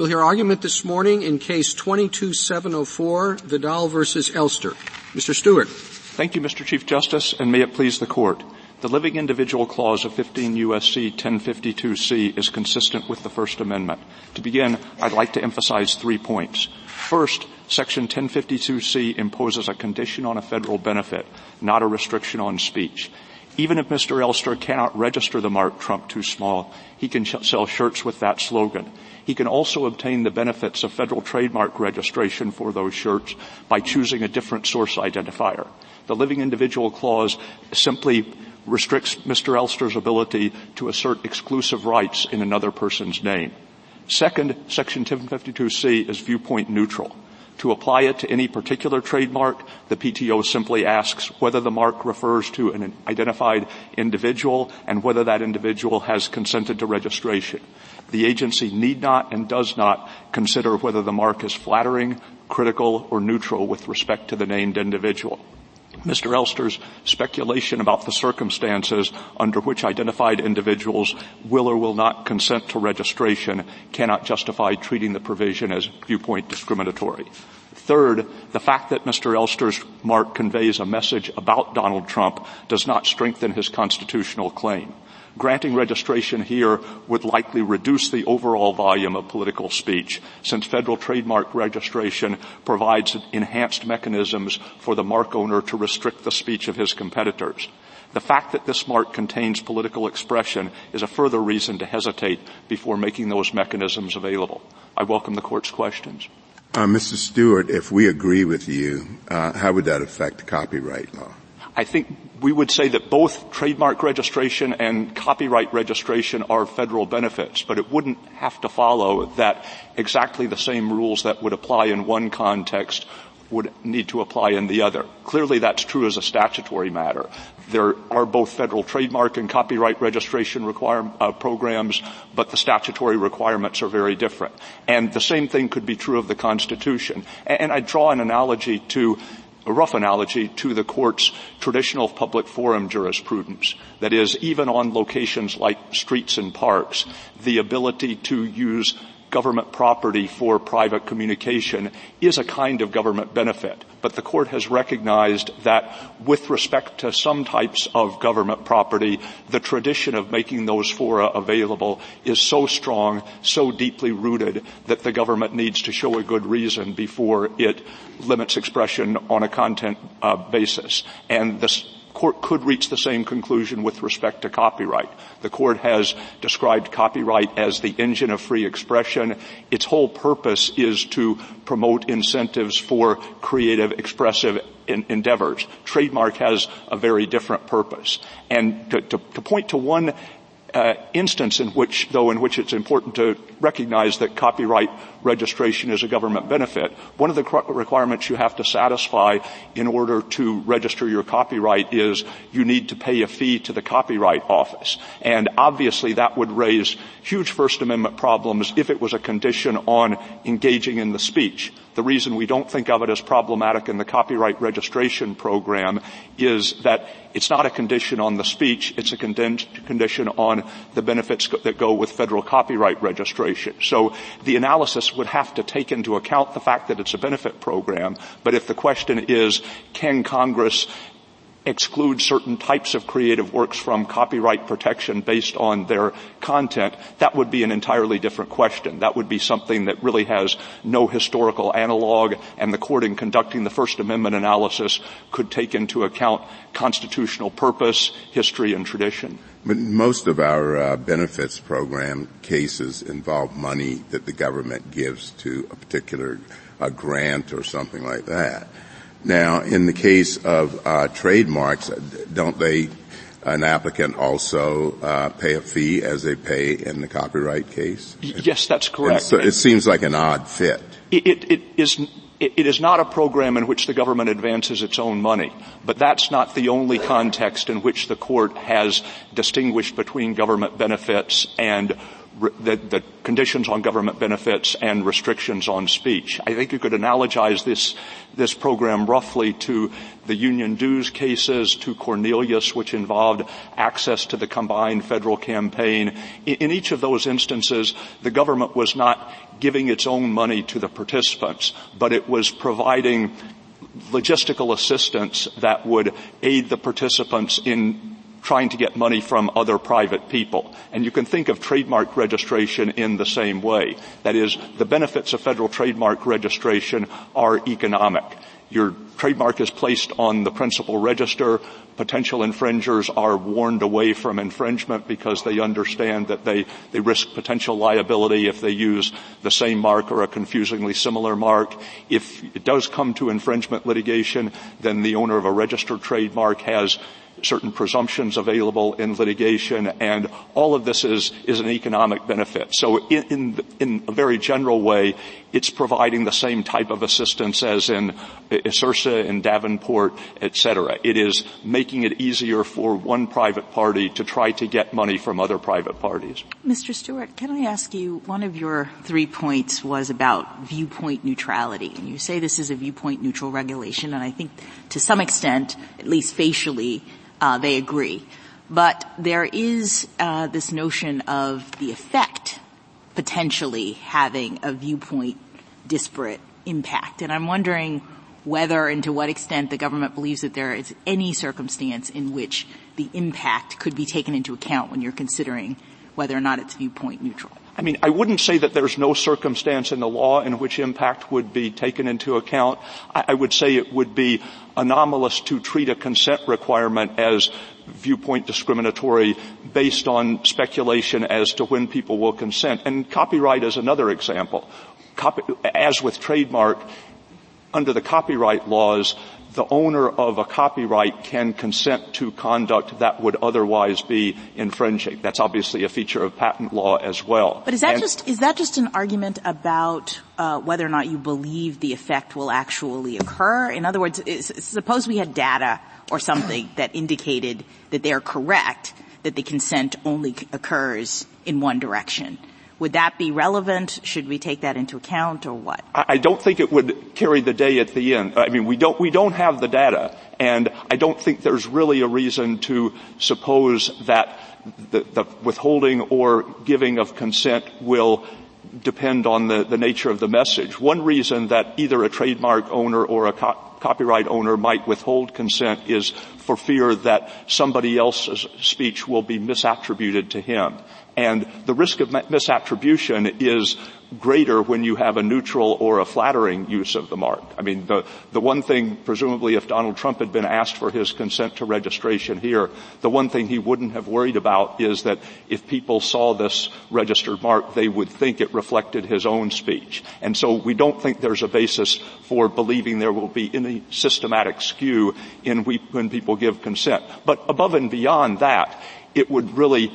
We'll hear argument this morning in case 22704, Vidal versus Elster. Mr. Stewart. Thank you, Mr. Chief Justice, and may it please the court. The living individual clause of 15 U.S.C. 1052C is consistent with the First Amendment. To begin, I'd like to emphasize three points. First, Section 1052C imposes a condition on a federal benefit, not a restriction on speech. Even if Mr. Elster cannot register the mark Trump too small, he can sh- sell shirts with that slogan. He can also obtain the benefits of federal trademark registration for those shirts by choosing a different source identifier. The living individual clause simply restricts Mr. Elster's ability to assert exclusive rights in another person's name. Second, Section 1052C is viewpoint neutral. To apply it to any particular trademark, the PTO simply asks whether the mark refers to an identified individual and whether that individual has consented to registration. The agency need not and does not consider whether the mark is flattering, critical, or neutral with respect to the named individual. Mr. Elster's speculation about the circumstances under which identified individuals will or will not consent to registration cannot justify treating the provision as viewpoint discriminatory. Third, the fact that Mr. Elster's mark conveys a message about Donald Trump does not strengthen his constitutional claim. Granting registration here would likely reduce the overall volume of political speech since federal trademark registration provides enhanced mechanisms for the mark owner to restrict the speech of his competitors. The fact that this mark contains political expression is a further reason to hesitate before making those mechanisms available. I welcome the court's questions. Uh, Mr. Stewart, if we agree with you, uh, how would that affect copyright law? I think we would say that both trademark registration and copyright registration are federal benefits, but it wouldn't have to follow that exactly the same rules that would apply in one context would need to apply in the other. Clearly that's true as a statutory matter. There are both federal trademark and copyright registration require, uh, programs, but the statutory requirements are very different. And the same thing could be true of the Constitution. And, and I draw an analogy to a rough analogy to the court's traditional public forum jurisprudence. That is, even on locations like streets and parks, the ability to use government property for private communication is a kind of government benefit. But the court has recognized that with respect to some types of government property, the tradition of making those fora available is so strong, so deeply rooted that the government needs to show a good reason before it limits expression on a content uh, basis. And this court could reach the same conclusion with respect to copyright. The court has described copyright as the engine of free expression. Its whole purpose is to promote incentives for creative, expressive endeavors. Trademark has a very different purpose. And to, to, to point to one uh, instance in which, though, in which it's important to recognize that copyright registration is a government benefit. One of the requirements you have to satisfy in order to register your copyright is you need to pay a fee to the Copyright Office. And obviously that would raise huge First Amendment problems if it was a condition on engaging in the speech. The reason we don't think of it as problematic in the copyright registration program is that it's not a condition on the speech, it's a condition on the benefits that go with federal copyright registration. So the analysis would have to take into account the fact that it's a benefit program, but if the question is, can Congress exclude certain types of creative works from copyright protection based on their content, that would be an entirely different question. That would be something that really has no historical analog and the court in conducting the First Amendment analysis could take into account constitutional purpose, history, and tradition. But most of our uh, benefits program cases involve money that the government gives to a particular a grant or something like that. Now, in the case of uh, trademarks, don't they, an applicant also uh, pay a fee as they pay in the copyright case? Yes, that's correct. So it seems like an odd fit. It, it, it is it is not a program in which the government advances its own money, but that's not the only context in which the court has distinguished between government benefits and the, the, conditions on government benefits and restrictions on speech. I think you could analogize this, this program roughly to the union dues cases, to Cornelius, which involved access to the combined federal campaign. In, in each of those instances, the government was not giving its own money to the participants, but it was providing logistical assistance that would aid the participants in trying to get money from other private people. And you can think of trademark registration in the same way. That is, the benefits of federal trademark registration are economic. Your trademark is placed on the principal register. Potential infringers are warned away from infringement because they understand that they, they risk potential liability if they use the same mark or a confusingly similar mark. If it does come to infringement litigation, then the owner of a registered trademark has certain presumptions available in litigation, and all of this is, is an economic benefit. So in, in, in a very general way, it's providing the same type of assistance as in Ysursa and Davenport, et cetera. It is making it easier for one private party to try to get money from other private parties. Mr. Stewart, can I ask you, one of your three points was about viewpoint neutrality. And you say this is a viewpoint neutral regulation, and I think to some extent, at least facially, uh, they agree. But there is uh, this notion of the effect potentially having a viewpoint disparate impact. And I'm wondering whether and to what extent the government believes that there is any circumstance in which the impact could be taken into account when you're considering whether or not it's viewpoint neutral. I mean, I wouldn't say that there's no circumstance in the law in which impact would be taken into account. I, I would say it would be anomalous to treat a consent requirement as viewpoint discriminatory based on speculation as to when people will consent. And copyright is another example. Copy, as with trademark, under the copyright laws, the owner of a copyright can consent to conduct that would otherwise be infringing. That's obviously a feature of patent law as well. But is that and just is that just an argument about uh, whether or not you believe the effect will actually occur? In other words, suppose we had data or something that indicated that they're correct that the consent only occurs in one direction. Would that be relevant? Should we take that into account or what? I don't think it would carry the day at the end. I mean, we don't, we don't have the data and I don't think there's really a reason to suppose that the, the withholding or giving of consent will depend on the, the nature of the message. One reason that either a trademark owner or a co- copyright owner might withhold consent is for fear that somebody else's speech will be misattributed to him. And the risk of misattribution is greater when you have a neutral or a flattering use of the mark. I mean, the, the one thing, presumably if Donald Trump had been asked for his consent to registration here, the one thing he wouldn't have worried about is that if people saw this registered mark, they would think it reflected his own speech. And so we don't think there's a basis for believing there will be any systematic skew in we, when people give consent. But above and beyond that, it would really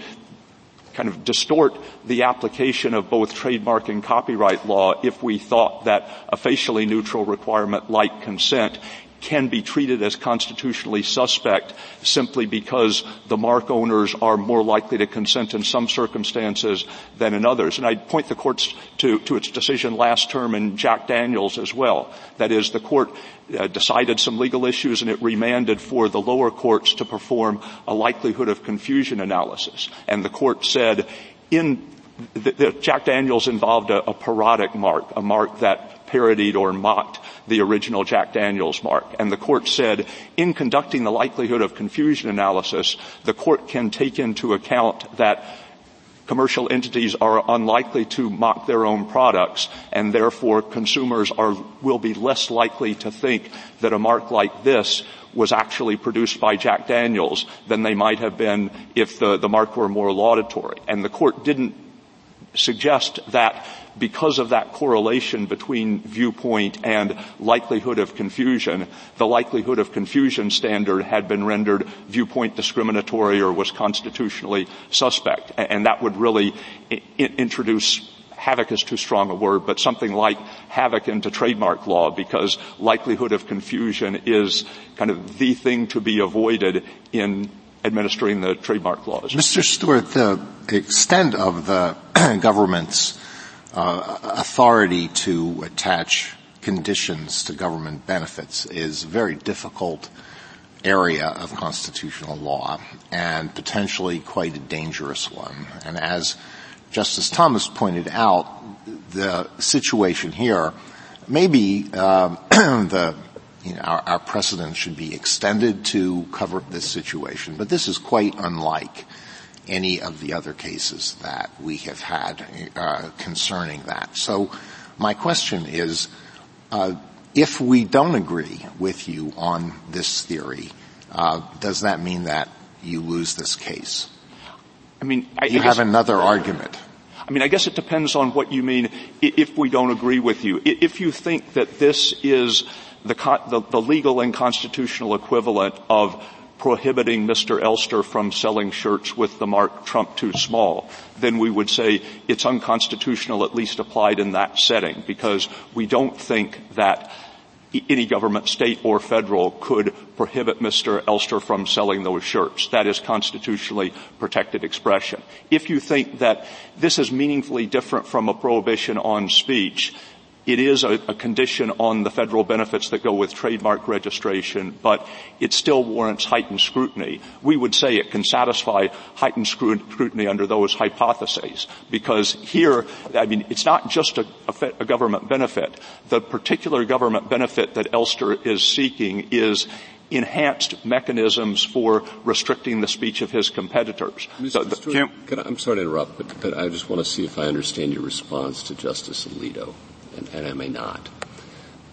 kind of distort the application of both trademark and copyright law if we thought that a facially neutral requirement like consent can be treated as constitutionally suspect simply because the mark owners are more likely to consent in some circumstances than in others. And I'd point the courts to, to its decision last term in Jack Daniels as well. That is, the court uh, decided some legal issues and it remanded for the lower courts to perform a likelihood of confusion analysis. And the court said in the, the Jack Daniels involved a, a parodic mark, a mark that parodied or mocked the original Jack Daniels mark. And the court said, in conducting the likelihood of confusion analysis, the court can take into account that commercial entities are unlikely to mock their own products and therefore consumers are, will be less likely to think that a mark like this was actually produced by Jack Daniels than they might have been if the, the mark were more laudatory. And the court didn't suggest that because of that correlation between viewpoint and likelihood of confusion, the likelihood of confusion standard had been rendered viewpoint discriminatory or was constitutionally suspect. And that would really introduce havoc is too strong a word, but something like havoc into trademark law because likelihood of confusion is kind of the thing to be avoided in administering the trademark laws. Mr. Stewart, the extent of the government's uh, authority to attach conditions to government benefits is a very difficult area of constitutional law and potentially quite a dangerous one. And as Justice Thomas pointed out, the situation here maybe uh, the you know, our, our, precedent should be extended to cover this situation, but this is quite unlike any of the other cases that we have had uh, concerning that. So, my question is, uh, if we don't agree with you on this theory, uh, does that mean that you lose this case? I mean, I, you I have another argument. I mean, I guess it depends on what you mean if we don't agree with you. If you think that this is the, the, legal and constitutional equivalent of prohibiting Mr. Elster from selling shirts with the mark Trump too small, then we would say it's unconstitutional at least applied in that setting because we don't think that any government, state or federal, could prohibit Mr. Elster from selling those shirts. That is constitutionally protected expression. If you think that this is meaningfully different from a prohibition on speech, it is a, a, condition on the federal benefits that go with trademark registration, but it still warrants heightened scrutiny. We would say it can satisfy heightened scrutiny under those hypotheses, because here, I mean, it's not just a, a, a government benefit. The particular government benefit that Elster is seeking is enhanced mechanisms for restricting the speech of his competitors. Mr. The, Stewart, I, I'm sorry to interrupt, but, but I just want to see if I understand your response to Justice Alito and, I may not.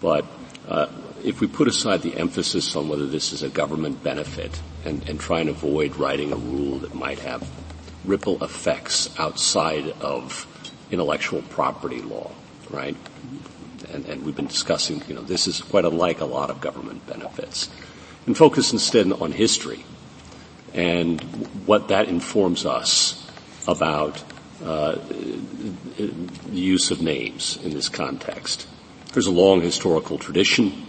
But uh, if we put aside the emphasis on whether this is a government benefit and, and try and avoid writing a rule that might have ripple effects outside of intellectual property law, right? And, and, we've been discussing, you know, this is quite unlike a lot of government benefits. And focus instead on history and what that informs us about uh, the use of names in this context. There's a long historical tradition,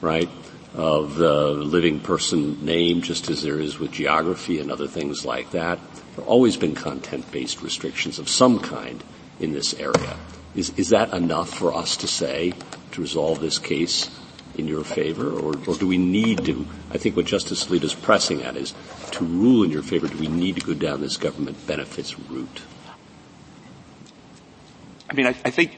right, of the living person name, just as there is with geography and other things like that. There have always been content-based restrictions of some kind in this area. Is, is that enough for us to say to resolve this case in your favor, or, or do we need to? I think what Justice Alito is pressing at is to rule in your favor. Do we need to go down this government benefits route? I mean, I, I think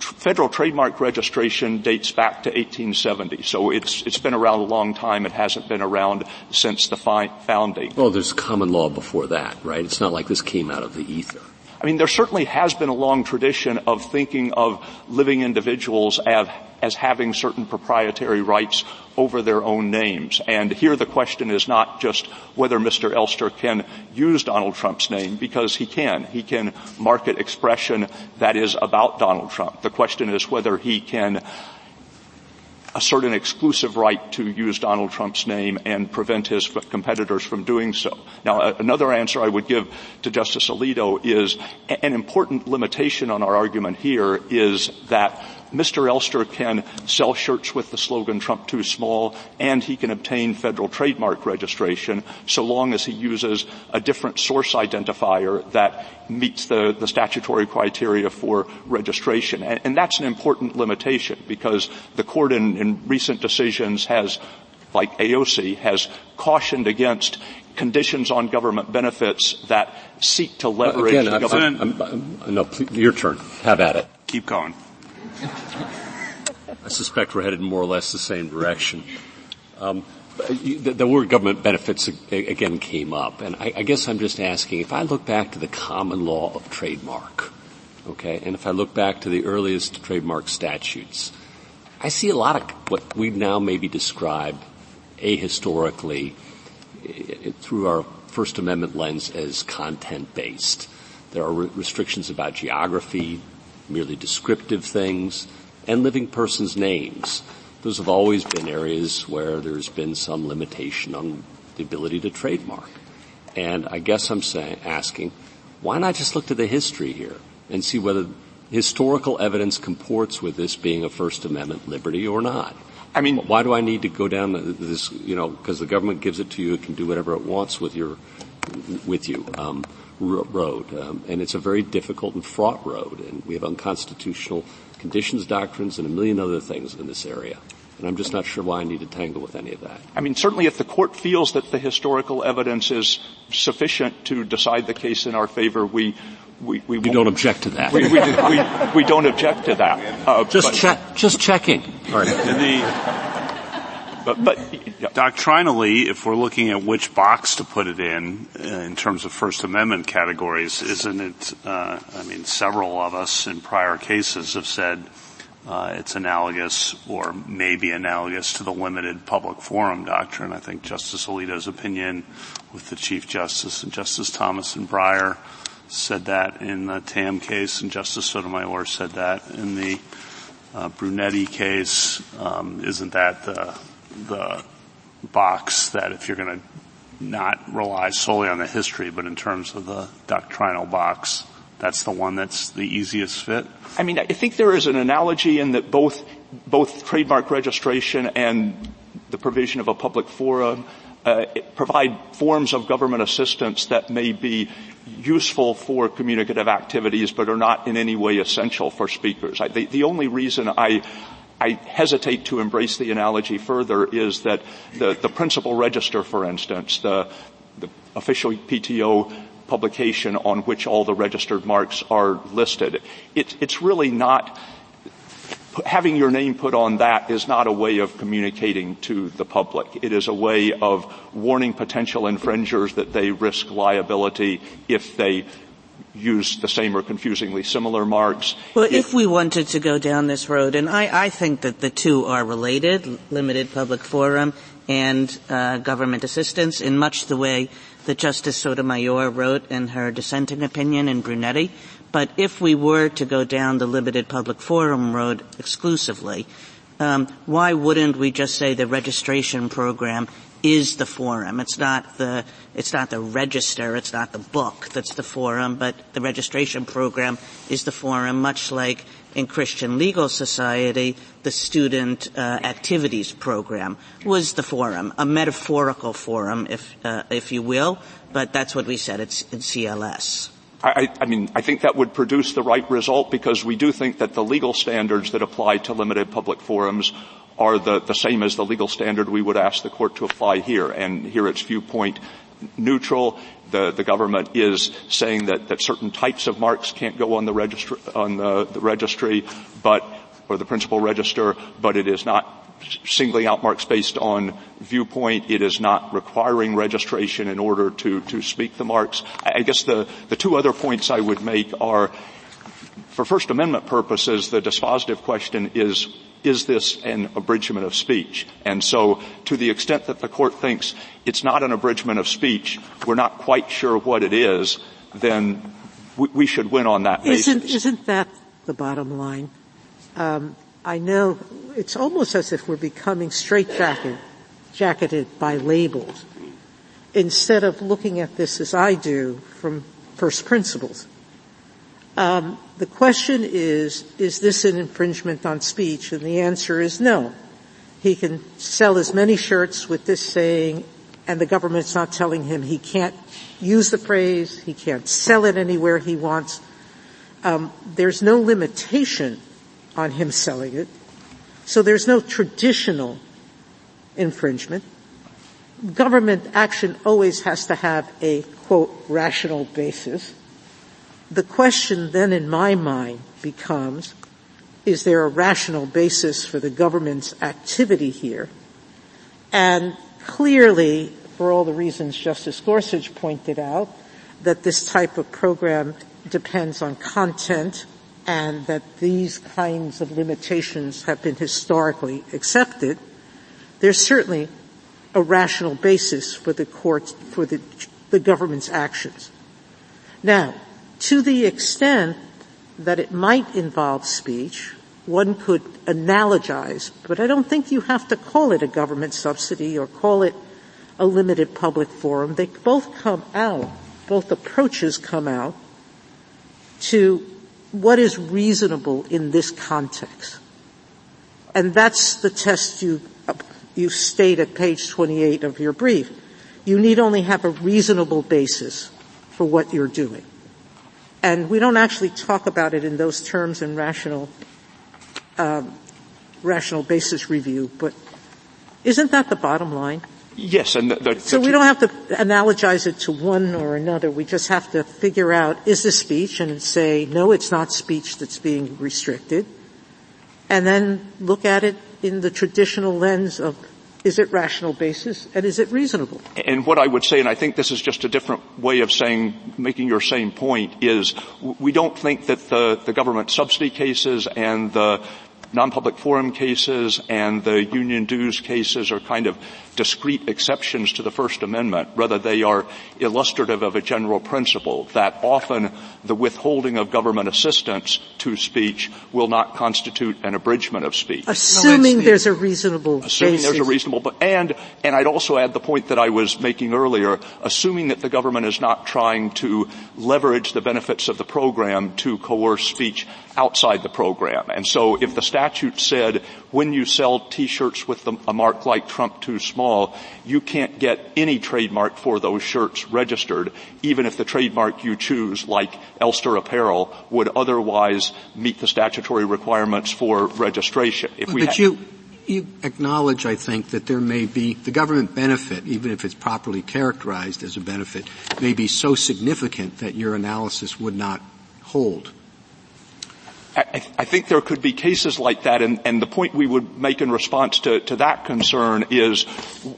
federal trademark registration dates back to 1870, so it's it's been around a long time. It hasn't been around since the fi- founding. Well, there's common law before that, right? It's not like this came out of the ether. I mean, there certainly has been a long tradition of thinking of living individuals as, as having certain proprietary rights over their own names. And here the question is not just whether Mr. Elster can use Donald Trump's name, because he can. He can market expression that is about Donald Trump. The question is whether he can assert an exclusive right to use Donald Trump's name and prevent his competitors from doing so. Now, another answer I would give to Justice Alito is an important limitation on our argument here is that Mr. Elster can sell shirts with the slogan Trump too small and he can obtain federal trademark registration so long as he uses a different source identifier that meets the, the statutory criteria for registration. And, and, that's an important limitation because the court in, in recent decisions has like AOC has cautioned against conditions on government benefits that seek to leverage Again, government. I'm, I'm, I'm, no, please, your turn. Have at it. Keep going. I suspect we're headed more or less the same direction. Um, the, the, word government benefits again came up, and I, I, guess I'm just asking if I look back to the common law of trademark, okay, and if I look back to the earliest trademark statutes, I see a lot of what we now maybe describe ahistorically through our First Amendment lens as content based. There are restrictions about geography, merely descriptive things, and living persons' names. Those have always been areas where there's been some limitation on the ability to trademark. And I guess I'm saying, asking, why not just look to the history here and see whether historical evidence comports with this being a First Amendment liberty or not? I mean, why do I need to go down this? You know, because the government gives it to you, it can do whatever it wants with your with you. Um, road, um, and it's a very difficult and fraught road, and we have unconstitutional conditions doctrines and a million other things in this area. And I'm just not sure why I need to tangle with any of that. I mean, certainly if the court feels that the historical evidence is sufficient to decide the case in our favor, we we, we you don't object to that. We, we, we, don't object to that. Uh, just check, just checking. All right. The, but, but doctrinally, if we're looking at which box to put it in, uh, in terms of First Amendment categories, isn't it? Uh, I mean, several of us in prior cases have said uh, it's analogous or maybe analogous to the limited public forum doctrine. I think Justice Alito's opinion with the Chief Justice and Justice Thomas and Breyer said that in the Tam case, and Justice Sotomayor said that in the uh, Brunetti case. Um, isn't that the the box that if you're going to not rely solely on the history, but in terms of the doctrinal box, that's the one that's the easiest fit? I mean, I think there is an analogy in that both, both trademark registration and the provision of a public forum uh, provide forms of government assistance that may be useful for communicative activities but are not in any way essential for speakers. I, the, the only reason I I hesitate to embrace the analogy further is that the, the principal register, for instance, the, the official PTO publication on which all the registered marks are listed, it, it's really not having your name put on that is not a way of communicating to the public. It is a way of warning potential infringers that they risk liability if they use the same or confusingly similar marks. Well, if, if we wanted to go down this road, and I, I, think that the two are related, limited public forum and uh, government assistance, in much the way that Justice Sotomayor wrote in her dissenting opinion in Brunetti. But if we were to go down the limited public forum road exclusively, um, why wouldn't we just say the registration program is the forum. It's not the, it's not the register, it's not the book that's the forum, but the registration program is the forum, much like in Christian Legal Society, the student uh, activities program was the forum, a metaphorical forum, if uh, if you will, but that's what we said. It's in CLS. I, I, mean, I think that would produce the right result because we do think that the legal standards that apply to limited public forums are the, the same as the legal standard we would ask the court to apply here. And here it's viewpoint neutral. The, the government is saying that, that certain types of marks can't go on the registry, on the, the registry, but, or the principal register, but it is not singling out marks based on viewpoint. It is not requiring registration in order to, to speak the marks. I guess the, the two other points I would make are, for First Amendment purposes, the dispositive question is is this an abridgment of speech? And so to the extent that the court thinks it's not an abridgment of speech, we're not quite sure what it is, then we, we should win on that basis. Isn't, that the bottom line? Um, I know it's almost as if we're becoming straitjacketed jacketed by labels instead of looking at this as I do from first principles. Um, the question is, is this an infringement on speech? And the answer is no. He can sell as many shirts with this saying, and the government's not telling him he can't use the phrase, he can't sell it anywhere he wants. Um, there's no limitation on him selling it. So there's no traditional infringement. Government action always has to have a quote rational basis. The question then in my mind becomes, is there a rational basis for the government's activity here? And clearly, for all the reasons Justice Gorsuch pointed out, that this type of program depends on content and that these kinds of limitations have been historically accepted, there's certainly a rational basis for the court, for the, the government's actions. Now, to the extent that it might involve speech, one could analogize, but I don't think you have to call it a government subsidy or call it a limited public forum. They both come out, both approaches come out to what is reasonable in this context. And that's the test you, you state at page 28 of your brief. You need only have a reasonable basis for what you're doing. And we don't actually talk about it in those terms in rational, um, rational basis review, but isn't that the bottom line? Yes, and the, the, so we don't have to analogize it to one or another. We just have to figure out is this speech and say no, it's not speech that's being restricted, and then look at it in the traditional lens of is it rational basis and is it reasonable? And what I would say, and I think this is just a different way of saying, making your same point, is we don't think that the, the government subsidy cases and the non-public forum cases and the union dues cases are kind of discrete exceptions to the First Amendment. Rather, they are illustrative of a general principle that often the withholding of government assistance to speech will not constitute an abridgment of speech. Assuming no, there's a reasonable Assuming basis. there's a reasonable, and, and I'd also add the point that I was making earlier, assuming that the government is not trying to leverage the benefits of the program to coerce speech outside the program. And so if the statute said when you sell t-shirts with a mark like Trump too small, you can't get any trademark for those shirts registered, even if the trademark you choose, like Elster Apparel, would otherwise meet the statutory requirements for registration. If but you, you acknowledge, I think, that there may be, the government benefit, even if it's properly characterized as a benefit, may be so significant that your analysis would not hold. I, think there could be cases like that, and, and the point we would make in response to, to, that concern is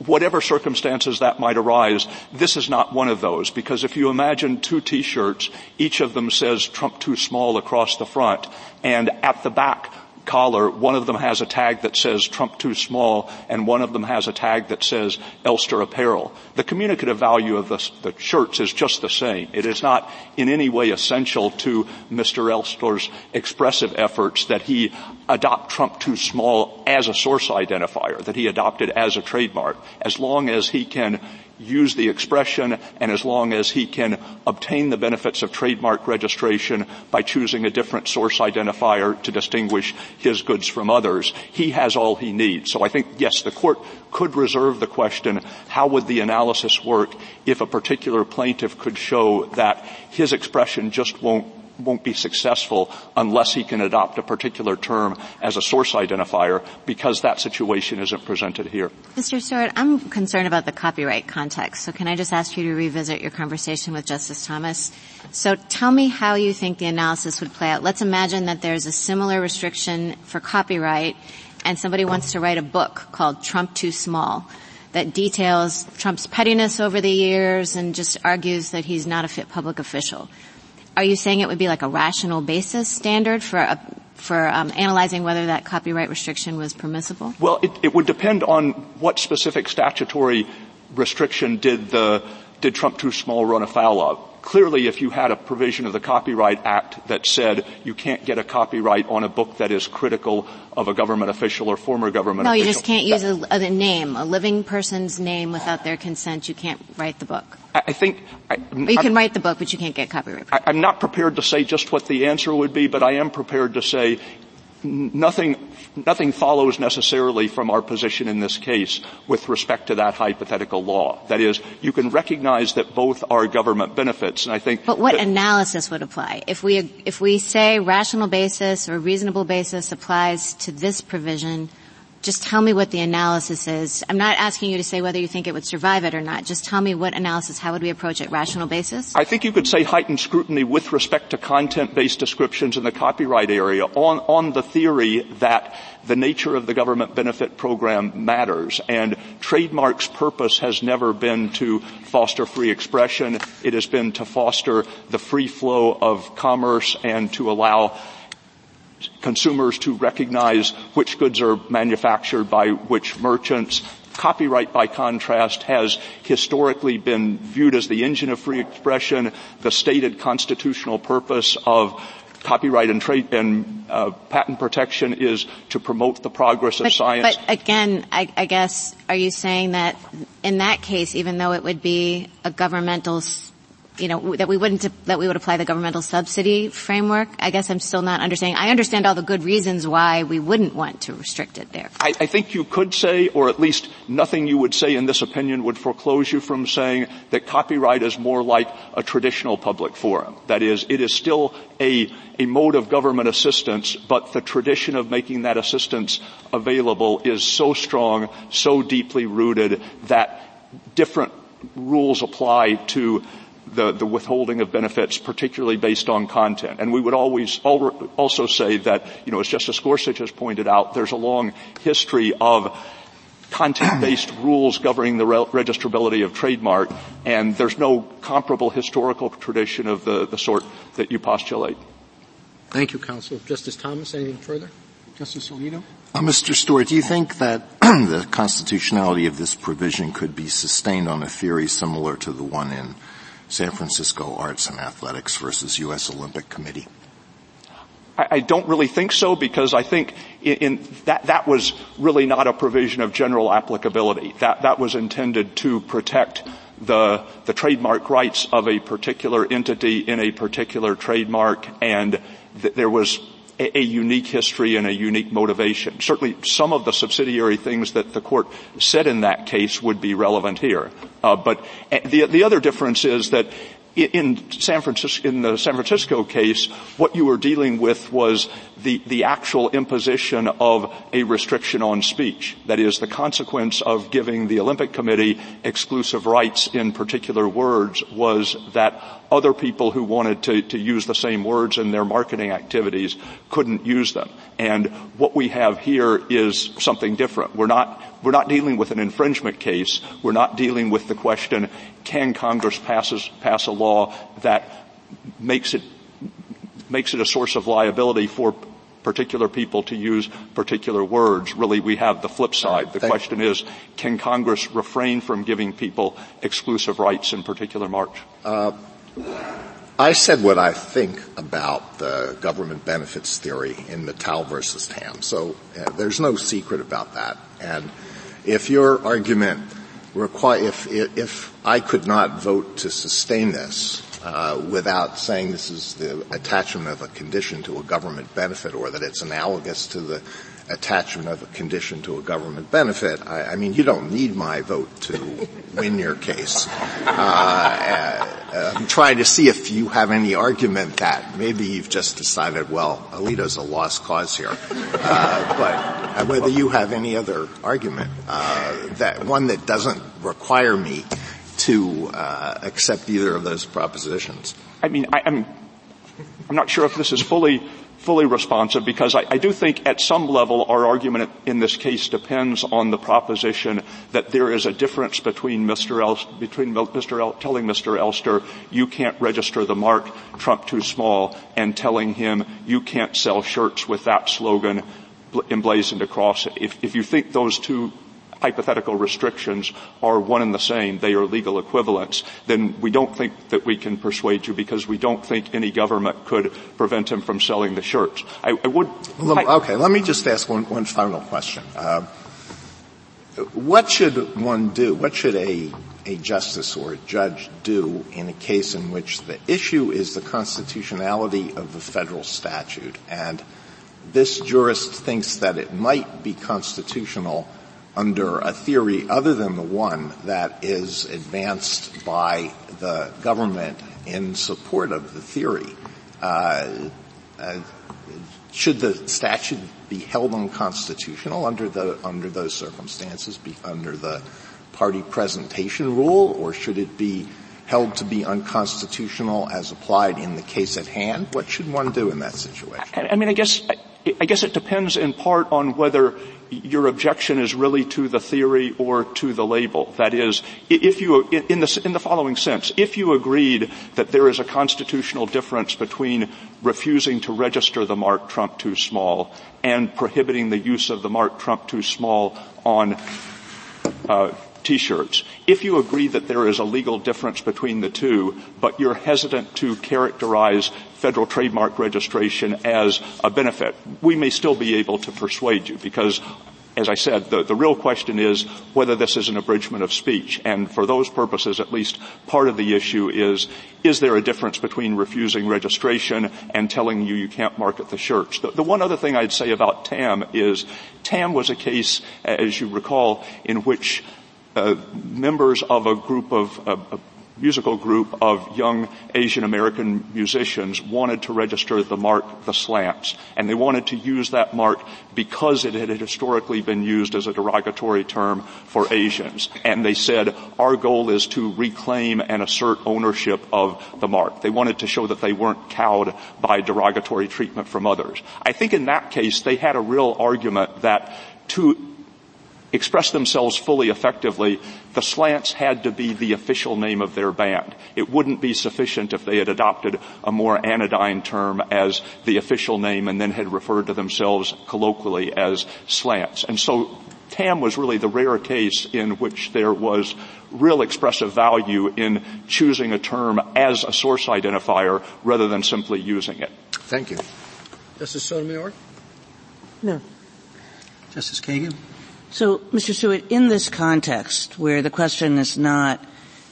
whatever circumstances that might arise, this is not one of those. Because if you imagine two t-shirts, each of them says Trump too small across the front, and at the back collar, one of them has a tag that says Trump too small, and one of them has a tag that says Elster apparel. The communicative value of the, the shirts is just the same. It is not in any way essential to Mr. Elster's expressive efforts that he adopt Trump too small as a source identifier, that he adopted as a trademark. As long as he can use the expression and as long as he can obtain the benefits of trademark registration by choosing a different source identifier to distinguish his goods from others, he has all he needs. So I think, yes, the court could reserve the question, how would the analysis work if a particular plaintiff could show that his expression just won't won't be successful unless he can adopt a particular term as a source identifier because that situation isn't presented here. Mr. Stewart, I'm concerned about the copyright context. So can I just ask you to revisit your conversation with Justice Thomas? So tell me how you think the analysis would play out. Let's imagine that there's a similar restriction for copyright and somebody wants to write a book called Trump Too Small that details Trump's pettiness over the years and just argues that he's not a fit public official. Are you saying it would be like a rational basis standard for a, for um, analyzing whether that copyright restriction was permissible? Well, it, it would depend on what specific statutory restriction did the did Trump too small run afoul of clearly if you had a provision of the Copyright Act that said you can't get a copyright on a book that is critical of a government official or former government no, official. No, you just can't use a, a, name, a living person's name without their consent. You can't write the book. I, think... I, you can write the book, but you can't get copyright. I, I'm not prepared to say just what the answer would be, but I am prepared to say nothing, nothing follows necessarily from our position in this case with respect to that hypothetical law. That is, you can recognize that both are government benefits, and I think. But what analysis would apply if we if we say rational basis or reasonable basis applies to this provision? Just tell me what the analysis is. I'm not asking you to say whether you think it would survive it or not. Just tell me what analysis, how would we approach it? Rational basis? I think you could say heightened scrutiny with respect to content-based descriptions in the copyright area on, on the theory that the nature of the government benefit program matters and trademark's purpose has never been to foster free expression. It has been to foster the free flow of commerce and to allow consumers to recognize which goods are manufactured by which merchants. Copyright, by contrast, has historically been viewed as the engine of free expression. The stated constitutional purpose of copyright and trade and uh, patent protection is to promote the progress of but, science. But again, I, I, guess, are you saying that in that case, even though it would be a governmental you know, that we wouldn't, that we would apply the governmental subsidy framework? I guess I'm still not understanding. I understand all the good reasons why we wouldn't want to restrict it there. I, I think you could say, or at least nothing you would say in this opinion would foreclose you from saying that copyright is more like a traditional public forum. That is, it is still a, a mode of government assistance, but the tradition of making that assistance available is so strong, so deeply rooted that different rules apply to the, the withholding of benefits, particularly based on content. And we would always also say that, you know, as Justice Gorsuch has pointed out, there's a long history of content-based rules governing the re- registrability of trademark, and there's no comparable historical tradition of the, the sort that you postulate. Thank you, counsel. Justice Thomas, anything further? Justice Alito? Uh, Mr. Stewart, do you think that the constitutionality of this provision could be sustained on a theory similar to the one in San Francisco Arts and Athletics versus U.S. Olympic Committee? I, don't really think so because I think in, in, that that was really not a provision of general applicability. That that was intended to protect the the trademark rights of a particular entity in a particular trademark, and th- there was a, unique history and a unique motivation. Certainly, some of the subsidiary things that the court said in that case would be relevant here. Uh, but eh, the the other difference is that in San Francisco, in the San Francisco case, what you were dealing with was the, the actual imposition of a restriction on speech. That is, the consequence of giving the Olympic Committee exclusive rights in particular words was that other people who wanted to, to use the same words in their marketing activities couldn't use them. And what we have here is something different. We're not we're not dealing with an infringement case. We're not dealing with the question, can Congress passes, pass a law that makes it, makes it a source of liability for particular people to use particular words. Really, we have the flip side. The Thank question is, can Congress refrain from giving people exclusive rights in particular marks? Uh, I said what I think about the government benefits theory in Matal versus Tam, so uh, there's no secret about that. And if your argument require, if, if I could not vote to sustain this, uh, without saying this is the attachment of a condition to a government benefit or that it's analogous to the attachment of a condition to a government benefit. I, I mean, you don't need my vote to win your case. Uh, uh, I'm trying to see if you have any argument that maybe you've just decided, well, Alito's a lost cause here. Uh, but whether you have any other argument, uh, that one that doesn't require me to uh, accept either of those propositions. I mean, I, I'm, I'm not sure if this is fully fully responsive because I, I, do think at some level our argument in this case depends on the proposition that there is a difference between Mr. El- between Mr. El- telling Mr. Elster you can't register the mark Trump too small and telling him you can't sell shirts with that slogan emblazoned across it. If, if you think those two hypothetical restrictions are one and the same, they are legal equivalents, then we don't think that we can persuade you because we don't think any government could prevent him from selling the shirts. I, I would. Okay, let me just ask one, one final question. Uh, what should one do? What should a a justice or a judge do in a case in which the issue is the constitutionality of the federal statute and this jurist thinks that it might be constitutional under a theory other than the one that is advanced by the government in support of the theory. Uh, uh, should the statute be held unconstitutional under the under those circumstances, be under the party presentation rule, or should it be held to be unconstitutional as applied in the case at hand? What should one do in that situation? I, I mean, I guess I guess it depends in part on whether your objection is really to the theory or to the label. That is, if you, in the, in the following sense, if you agreed that there is a constitutional difference between refusing to register the mark Trump too small and prohibiting the use of the mark Trump too small on uh, t-shirts. If you agree that there is a legal difference between the two, but you're hesitant to characterize federal trademark registration as a benefit, we may still be able to persuade you because as I said, the, the real question is whether this is an abridgment of speech. And for those purposes, at least part of the issue is, is there a difference between refusing registration and telling you you can't market the shirts? The, the one other thing I'd say about TAM is TAM was a case, as you recall, in which uh, members of a group of uh, musical group of young Asian American musicians wanted to register the mark the slants. And they wanted to use that mark because it had historically been used as a derogatory term for Asians. And they said, our goal is to reclaim and assert ownership of the mark. They wanted to show that they weren't cowed by derogatory treatment from others. I think in that case, they had a real argument that to express themselves fully effectively, the slants had to be the official name of their band. It wouldn't be sufficient if they had adopted a more anodyne term as the official name and then had referred to themselves colloquially as slants. And so Tam was really the rare case in which there was real expressive value in choosing a term as a source identifier rather than simply using it. Thank you. Justice Sotomayor? No. Justice Kagan? So, Mr. Stewart, in this context, where the question is not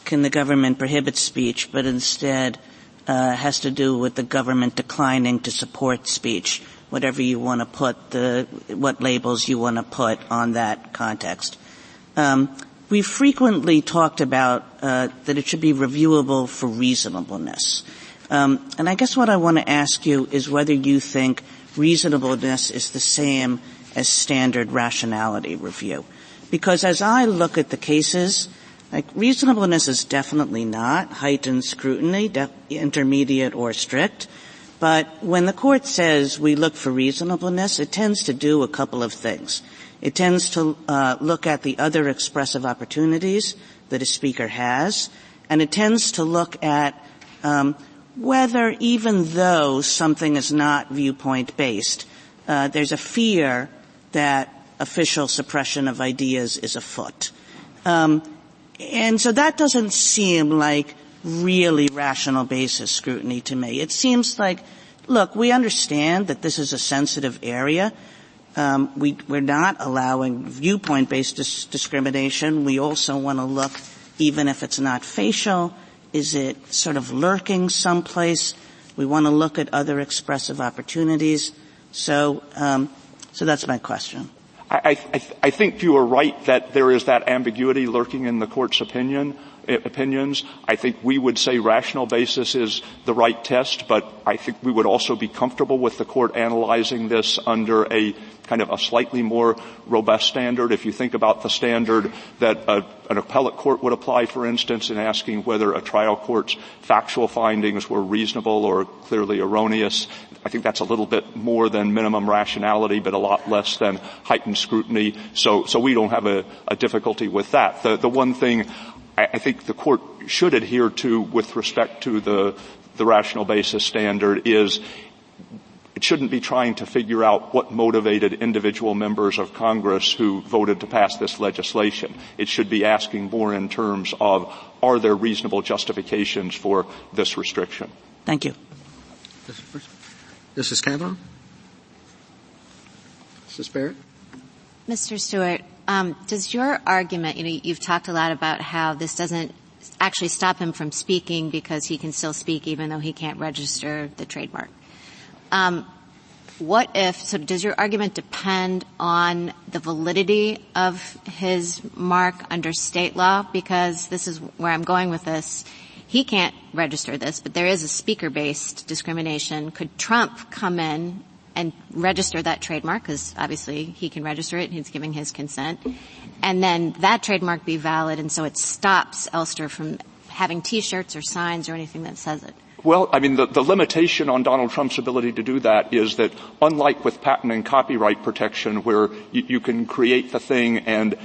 can the government prohibit speech, but instead uh, has to do with the government declining to support speech, whatever you want to put the what labels you want to put on that context. Um, we frequently talked about uh, that it should be reviewable for reasonableness. Um, and I guess what I want to ask you is whether you think reasonableness is the same as standard rationality review. Because as I look at the cases, like reasonableness is definitely not heightened scrutiny, intermediate or strict. But when the court says we look for reasonableness, it tends to do a couple of things. It tends to uh, look at the other expressive opportunities that a speaker has, and it tends to look at um, whether, even though something is not viewpoint based, uh, there's a fear that official suppression of ideas is afoot. Um, and so that doesn't seem like really rational basis scrutiny to me. It seems like, look, we understand that this is a sensitive area. Um, we, are not allowing viewpoint-based dis- discrimination. We also want to look, even if it's not facial, is it sort of lurking someplace? We want to look at other expressive opportunities. So um, so that's my question. I, think you are right that there is that ambiguity lurking in the court's opinion Uh, opinions. I think we would say rational basis is the right test, but I think we would also be comfortable with the court analyzing this under a kind of a slightly more robust standard. If you think about the standard that a, an appellate court would apply, for instance, in asking whether a trial court's factual findings were reasonable or clearly erroneous, I think that's a little bit more than minimum rationality, but a lot less than heightened scrutiny. So, so we don't have a, a difficulty with that. The, the one thing I, I think the court should adhere to with respect to the, the rational basis standard is it shouldn't be trying to figure out what motivated individual members of Congress who voted to pass this legislation. It should be asking more in terms of are there reasonable justifications for this restriction? Thank you. Mrs. Kavanaugh? Mrs. Barrett? Mr. Stewart, um, does your argument, you know, you've talked a lot about how this doesn't actually stop him from speaking because he can still speak even though he can't register the trademark. Um, what if, so does your argument depend on the validity of his mark under state law? Because this is where I'm going with this. He can't register this, but there is a speaker-based discrimination. Could Trump come in and register that trademark because obviously he can register it and he's giving his consent and then that trademark be valid and so it stops Elster from having t-shirts or signs or anything that says it. Well, I mean, the, the, limitation on Donald Trump's ability to do that is that unlike with patent and copyright protection where you, you can create the thing and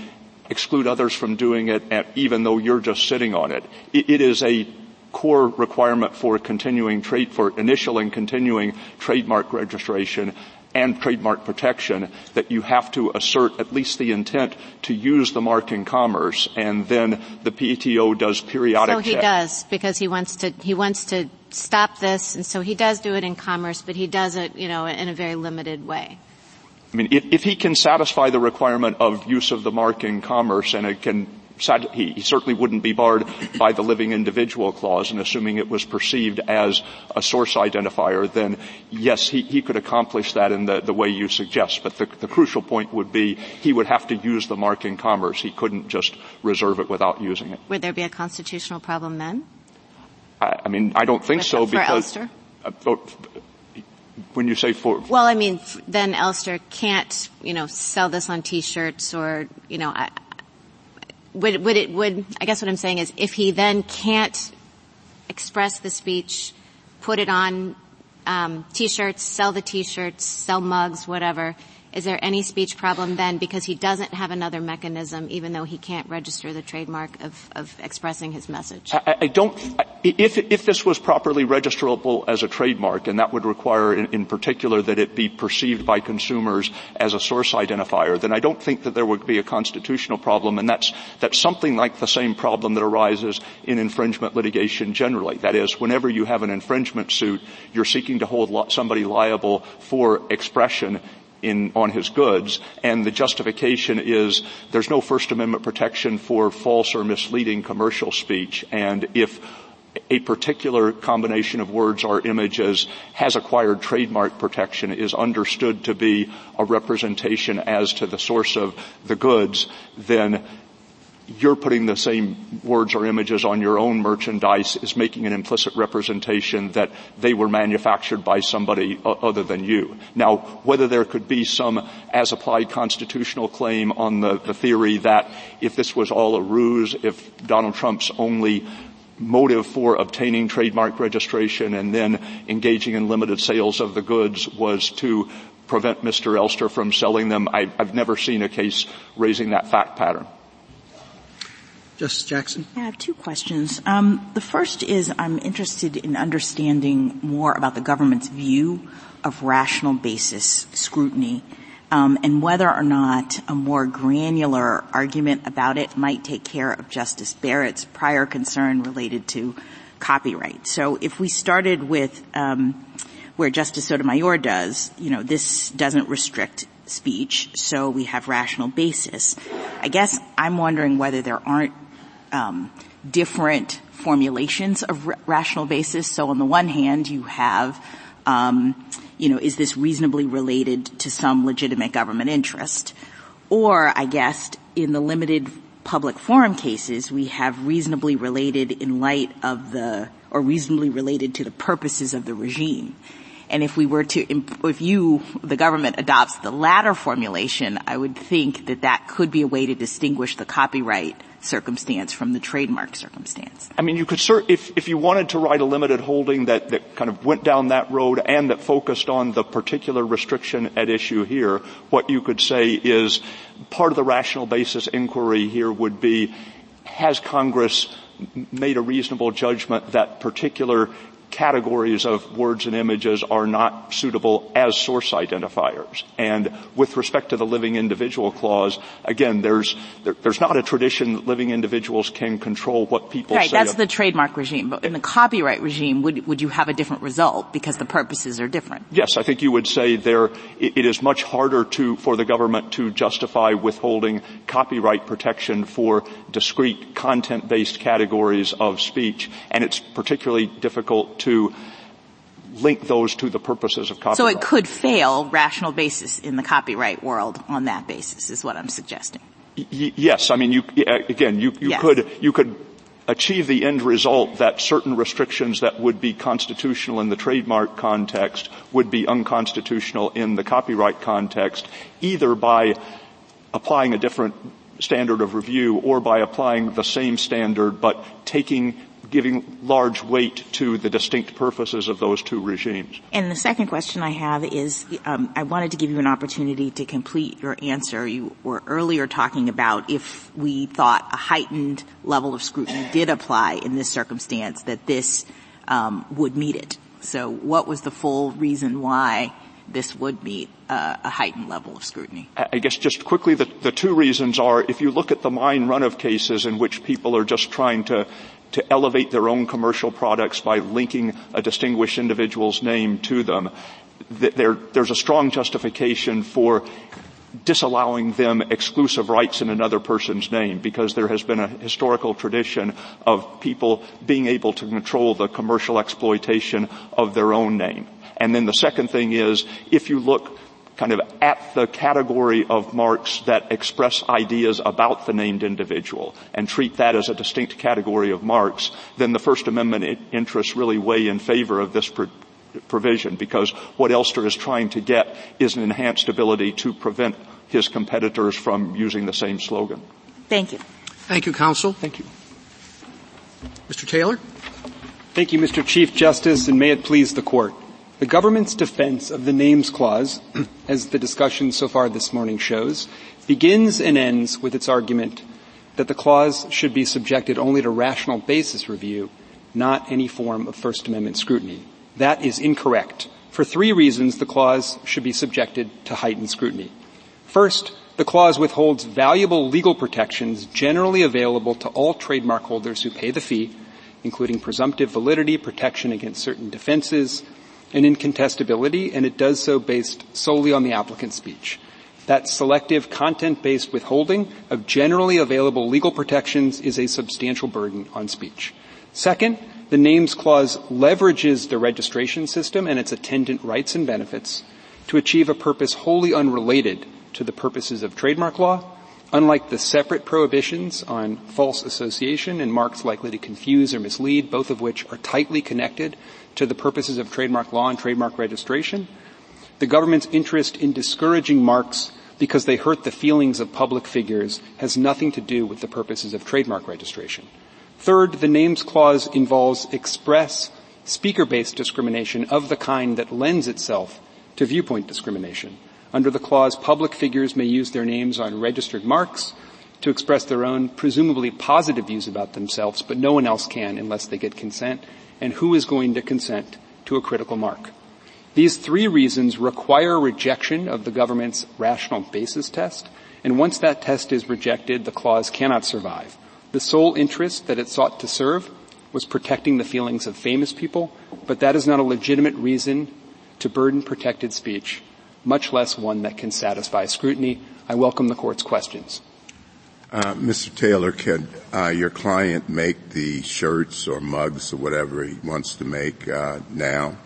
exclude others from doing it even though you're just sitting on it, it, it is a core requirement for continuing trade, for initial and continuing trademark registration and trademark protection that you have to assert at least the intent to use the mark in commerce and then the PTO does periodic So he does because he wants to, he wants to stop this and so he does do it in commerce but he does it, you know, in a very limited way. I mean, if, if he can satisfy the requirement of use of the mark in commerce and it can he, he, certainly wouldn't be barred by the living individual clause and assuming it was perceived as a source identifier, then yes, he, he could accomplish that in the, the way you suggest. But the, the, crucial point would be he would have to use the mark in commerce. He couldn't just reserve it without using it. Would there be a constitutional problem then? I, I mean, I don't think With, so for because. Elster? Uh, oh, when you say for well i mean then elster can't you know sell this on t-shirts or you know I, would would it would i guess what i'm saying is if he then can't express the speech put it on um, t-shirts sell the t-shirts sell mugs whatever is there any speech problem then because he doesn't have another mechanism even though he can't register the trademark of, of expressing his message? I, I don't, if, if this was properly registrable as a trademark and that would require in, in particular that it be perceived by consumers as a source identifier, then I don't think that there would be a constitutional problem and that's, that's something like the same problem that arises in infringement litigation generally. That is, whenever you have an infringement suit, you're seeking to hold somebody liable for expression in, on his goods, and the justification is there's no First Amendment protection for false or misleading commercial speech, and if a particular combination of words or images has acquired trademark protection is understood to be a representation as to the source of the goods, then you're putting the same words or images on your own merchandise is making an implicit representation that they were manufactured by somebody other than you. Now, whether there could be some as applied constitutional claim on the, the theory that if this was all a ruse, if Donald Trump's only motive for obtaining trademark registration and then engaging in limited sales of the goods was to prevent Mr. Elster from selling them. I, have never seen a case raising that fact pattern. Justice Jackson? I have two questions. Um, the first is I'm interested in understanding more about the government's view of rational basis scrutiny um, and whether or not a more granular argument about it might take care of Justice Barrett's prior concern related to copyright. So if we started with um, where Justice Sotomayor does, you know, this doesn't restrict speech, so we have rational basis. I guess I'm wondering whether there aren't um, different formulations of r- rational basis. So on the one hand, you have, um, you know, is this reasonably related to some legitimate government interest? Or, I guess, in the limited public forum cases, we have reasonably related in light of the, or reasonably related to the purposes of the regime. And if we were to, if you, the government adopts the latter formulation, I would think that that could be a way to distinguish the copyright circumstance from the trademark circumstance. I mean, you could cert- if if you wanted to write a limited holding that that kind of went down that road and that focused on the particular restriction at issue here, what you could say is part of the rational basis inquiry here would be has Congress made a reasonable judgment that particular categories of words and images are not suitable as source identifiers. And with respect to the living individual clause, again, there's there, there's not a tradition that living individuals can control what people right, say. Right, that's the trademark regime. But in the copyright regime, would would you have a different result because the purposes are different? Yes, I think you would say there it, it is much harder to for the government to justify withholding copyright protection for discrete content-based categories of speech, and it's particularly difficult to link those to the purposes of copyright. So it could fail rational basis in the copyright world on that basis is what I'm suggesting. Y- yes, I mean, you, again, you, you yes. could, you could achieve the end result that certain restrictions that would be constitutional in the trademark context would be unconstitutional in the copyright context, either by applying a different standard of review or by applying the same standard but taking giving large weight to the distinct purposes of those two regimes. And the second question I have is, um, I wanted to give you an opportunity to complete your answer. You were earlier talking about if we thought a heightened level of scrutiny did apply in this circumstance, that this um, would meet it. So, what was the full reason why? this would meet uh, a heightened level of scrutiny? I guess just quickly, the, the, two reasons are if you look at the mine run of cases in which people are just trying to to elevate their own commercial products by linking a distinguished individual's name to them. there, there's a strong justification for disallowing them exclusive rights in another person's name because there has been a historical tradition of people being able to control the commercial exploitation of their own name. And then the second thing is, if you look kind of at the category of marks that express ideas about the named individual and treat that as a distinct category of marks, then the First Amendment interests really weigh in favor of this pro- provision because what Elster is trying to get is an enhanced ability to prevent his competitors from using the same slogan. Thank you. Thank you, counsel. Thank you. Mr. Taylor? Thank you, Mr. Chief Justice, and may it please the court. The government's defense of the names clause, as the discussion so far this morning shows, begins and ends with its argument that the clause should be subjected only to rational basis review, not any form of First Amendment scrutiny. That is incorrect. For three reasons, the clause should be subjected to heightened scrutiny. First, the clause withholds valuable legal protections generally available to all trademark holders who pay the fee, including presumptive validity, protection against certain defenses, and incontestability, and it does so based solely on the applicant's speech. That selective content-based withholding of generally available legal protections is a substantial burden on speech. Second, the names clause leverages the registration system and its attendant rights and benefits to achieve a purpose wholly unrelated to the purposes of trademark law, unlike the separate prohibitions on false association and marks likely to confuse or mislead, both of which are tightly connected to the purposes of trademark law and trademark registration. The government's interest in discouraging marks because they hurt the feelings of public figures has nothing to do with the purposes of trademark registration. Third, the names clause involves express speaker-based discrimination of the kind that lends itself to viewpoint discrimination. Under the clause, public figures may use their names on registered marks to express their own presumably positive views about themselves, but no one else can unless they get consent. And who is going to consent to a critical mark? These three reasons require rejection of the government's rational basis test, and once that test is rejected, the clause cannot survive. The sole interest that it sought to serve was protecting the feelings of famous people, but that is not a legitimate reason to burden protected speech much less one that can satisfy scrutiny. I welcome the court's questions. Uh, Mr. Taylor, can uh, your client make the shirts or mugs or whatever he wants to make uh, now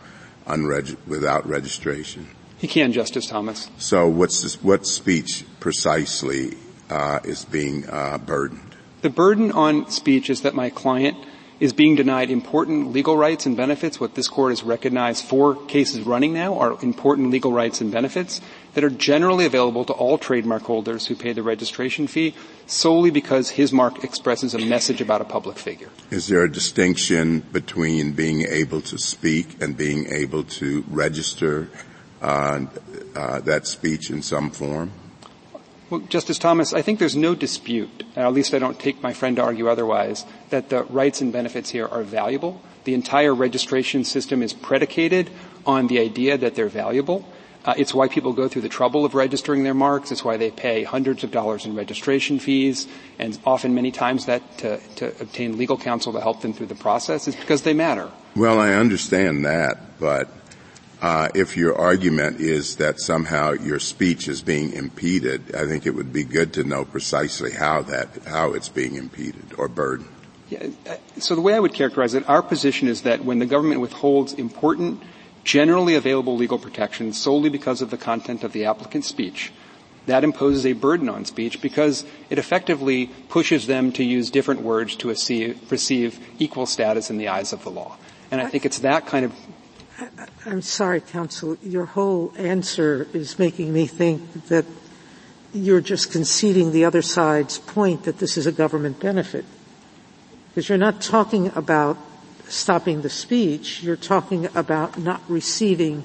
unreg- without registration? He can, Justice Thomas. So what's this, what speech precisely uh, is being uh, burdened? The burden on speech is that my client is being denied important legal rights and benefits. What this court has recognized four cases running now are important legal rights and benefits that are generally available to all trademark holders who pay the registration fee solely because his mark expresses a message about a public figure. Is there a distinction between being able to speak and being able to register uh, uh, that speech in some form? Well, Justice Thomas, I think there's no dispute, at least I don't take my friend to argue otherwise, that the rights and benefits here are valuable. The entire registration system is predicated on the idea that they're valuable. Uh, it's why people go through the trouble of registering their marks. It's why they pay hundreds of dollars in registration fees, and often many times that to, to obtain legal counsel to help them through the process is because they matter. Well, I understand that, but uh, if your argument is that somehow your speech is being impeded, I think it would be good to know precisely how that how it's being impeded or burdened. Yeah, uh, so the way I would characterize it, our position is that when the government withholds important, generally available legal protections solely because of the content of the applicant's speech, that imposes a burden on speech because it effectively pushes them to use different words to receive equal status in the eyes of the law. And I think it's that kind of I'm sorry, counsel. Your whole answer is making me think that you're just conceding the other side's point that this is a government benefit. Because you're not talking about stopping the speech, you're talking about not receiving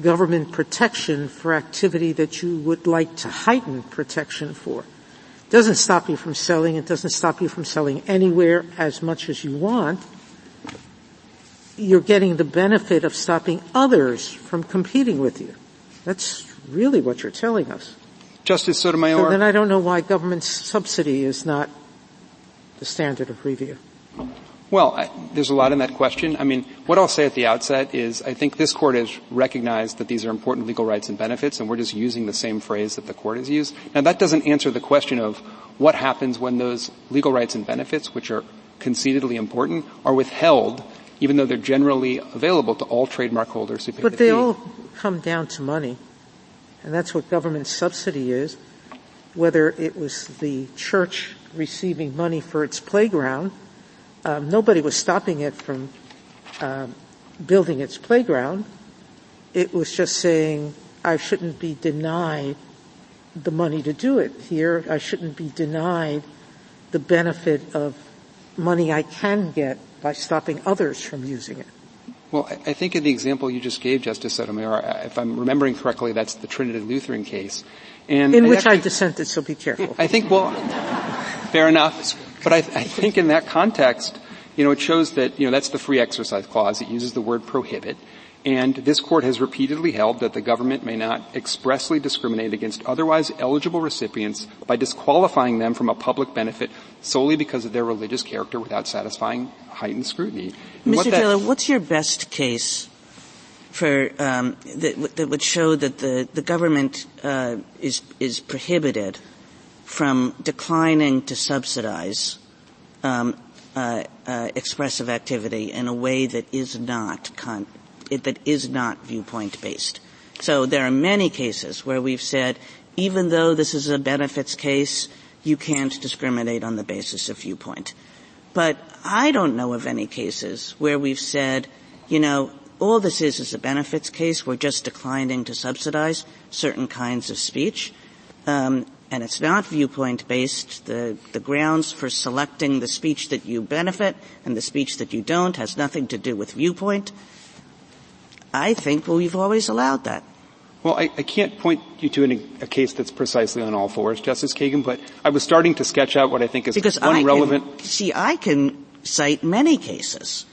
government protection for activity that you would like to heighten protection for. It doesn't stop you from selling, it doesn't stop you from selling anywhere as much as you want you're getting the benefit of stopping others from competing with you. That's really what you're telling us. Justice Sotomayor. So then I don't know why government subsidy is not the standard of review. Well, I, there's a lot in that question. I mean, what I'll say at the outset is I think this court has recognized that these are important legal rights and benefits, and we're just using the same phrase that the court has used. Now, that doesn't answer the question of what happens when those legal rights and benefits, which are concededly important, are withheld, even though they're generally available to all trademark holders who pay But the they fee. all come down to money, and that's what government subsidy is. Whether it was the church receiving money for its playground, um, nobody was stopping it from um, building its playground. It was just saying, I shouldn't be denied the money to do it here. I shouldn't be denied the benefit of money I can get by stopping others from using it. Well, I think in the example you just gave, Justice Sotomayor, if I'm remembering correctly, that's the Trinity Lutheran case. And in I which actually, I dissented, so be careful. I think, well, fair enough. But I, I think in that context, you know, it shows that, you know, that's the free exercise clause. It uses the word prohibit. And this court has repeatedly held that the government may not expressly discriminate against otherwise eligible recipients by disqualifying them from a public benefit solely because of their religious character without satisfying heightened scrutiny. And Mr. What Taylor, what's your best case for um, that, that, would show that the the government uh, is is prohibited from declining to subsidize um, uh, uh, expressive activity in a way that is not con- that is not viewpoint based. So there are many cases where we've said, even though this is a benefits case, you can't discriminate on the basis of viewpoint. But I don't know of any cases where we've said, you know, all this is is a benefits case. We're just declining to subsidize certain kinds of speech. Um, and it's not viewpoint based. The, the grounds for selecting the speech that you benefit and the speech that you don't has nothing to do with viewpoint. I think we've always allowed that. Well, I, I can't point you to an, a case that's precisely on all fours, Justice Kagan, but I was starting to sketch out what I think is because one I relevant. Can, see, I can cite many cases.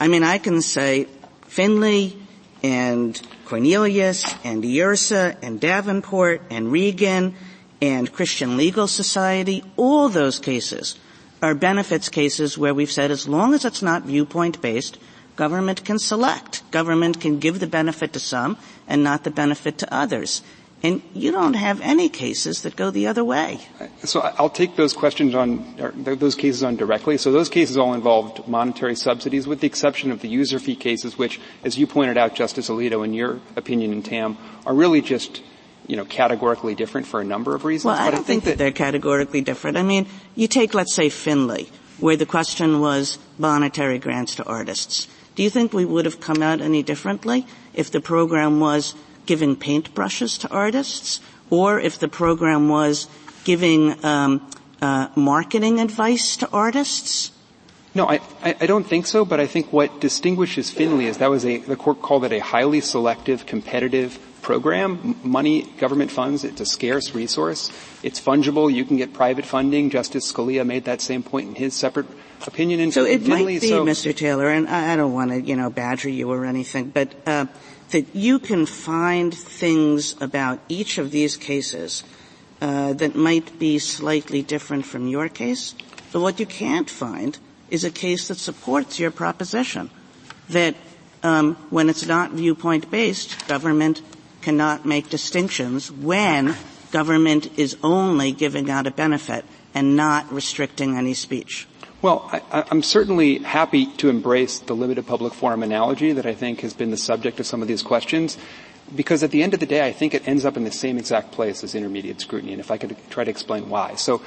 I mean, I can say Finley and Cornelius and Ysursa and Davenport and Regan and Christian Legal Society. All those cases are benefits cases where we've said as long as it's not viewpoint based, Government can select. Government can give the benefit to some and not the benefit to others. And you don't have any cases that go the other way. So I'll take those questions on, those cases on directly. So those cases all involved monetary subsidies with the exception of the user fee cases, which, as you pointed out, Justice Alito, in your opinion in Tam, are really just you know, categorically different for a number of reasons. Well, I but don't I think, think that they're categorically different. I mean, you take, let's say, Finley, where the question was monetary grants to artists. Do you think we would have come out any differently if the program was giving paintbrushes to artists or if the program was giving um, uh, marketing advice to artists? No, I, I don't think so, but I think what distinguishes Finley is that was a, the court called it a highly selective, competitive program. Money, government funds, it's a scarce resource. It's fungible. You can get private funding. Justice Scalia made that same point in his separate opinion in So it might be, so, Mr. Taylor, and I don't want to, you know, badger you or anything, but uh, that you can find things about each of these cases uh, that might be slightly different from your case. But what you can't find is a case that supports your proposition that um, when it's not viewpoint based, government cannot make distinctions when government is only giving out a benefit and not restricting any speech. Well, I, am certainly happy to embrace the limited public forum analogy that I think has been the subject of some of these questions, because at the end of the day, I think it ends up in the same exact place as intermediate scrutiny, and if I could try to explain why. So,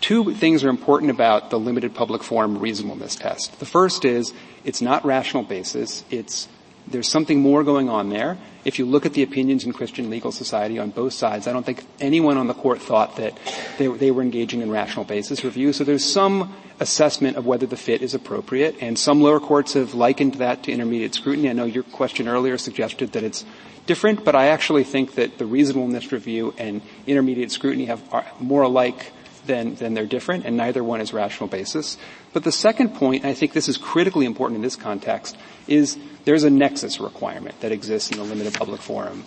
two things are important about the limited public forum reasonableness test. The first is, it's not rational basis, it's there's something more going on there. If you look at the opinions in Christian legal society on both sides, I don't think anyone on the court thought that they, they were engaging in rational basis review. So there's some assessment of whether the fit is appropriate, and some lower courts have likened that to intermediate scrutiny. I know your question earlier suggested that it's different, but I actually think that the reasonableness review and intermediate scrutiny have, are more alike than, than they're different, and neither one is rational basis. But the second point, and I think this is critically important in this context, is there's a nexus requirement that exists in the limited public forum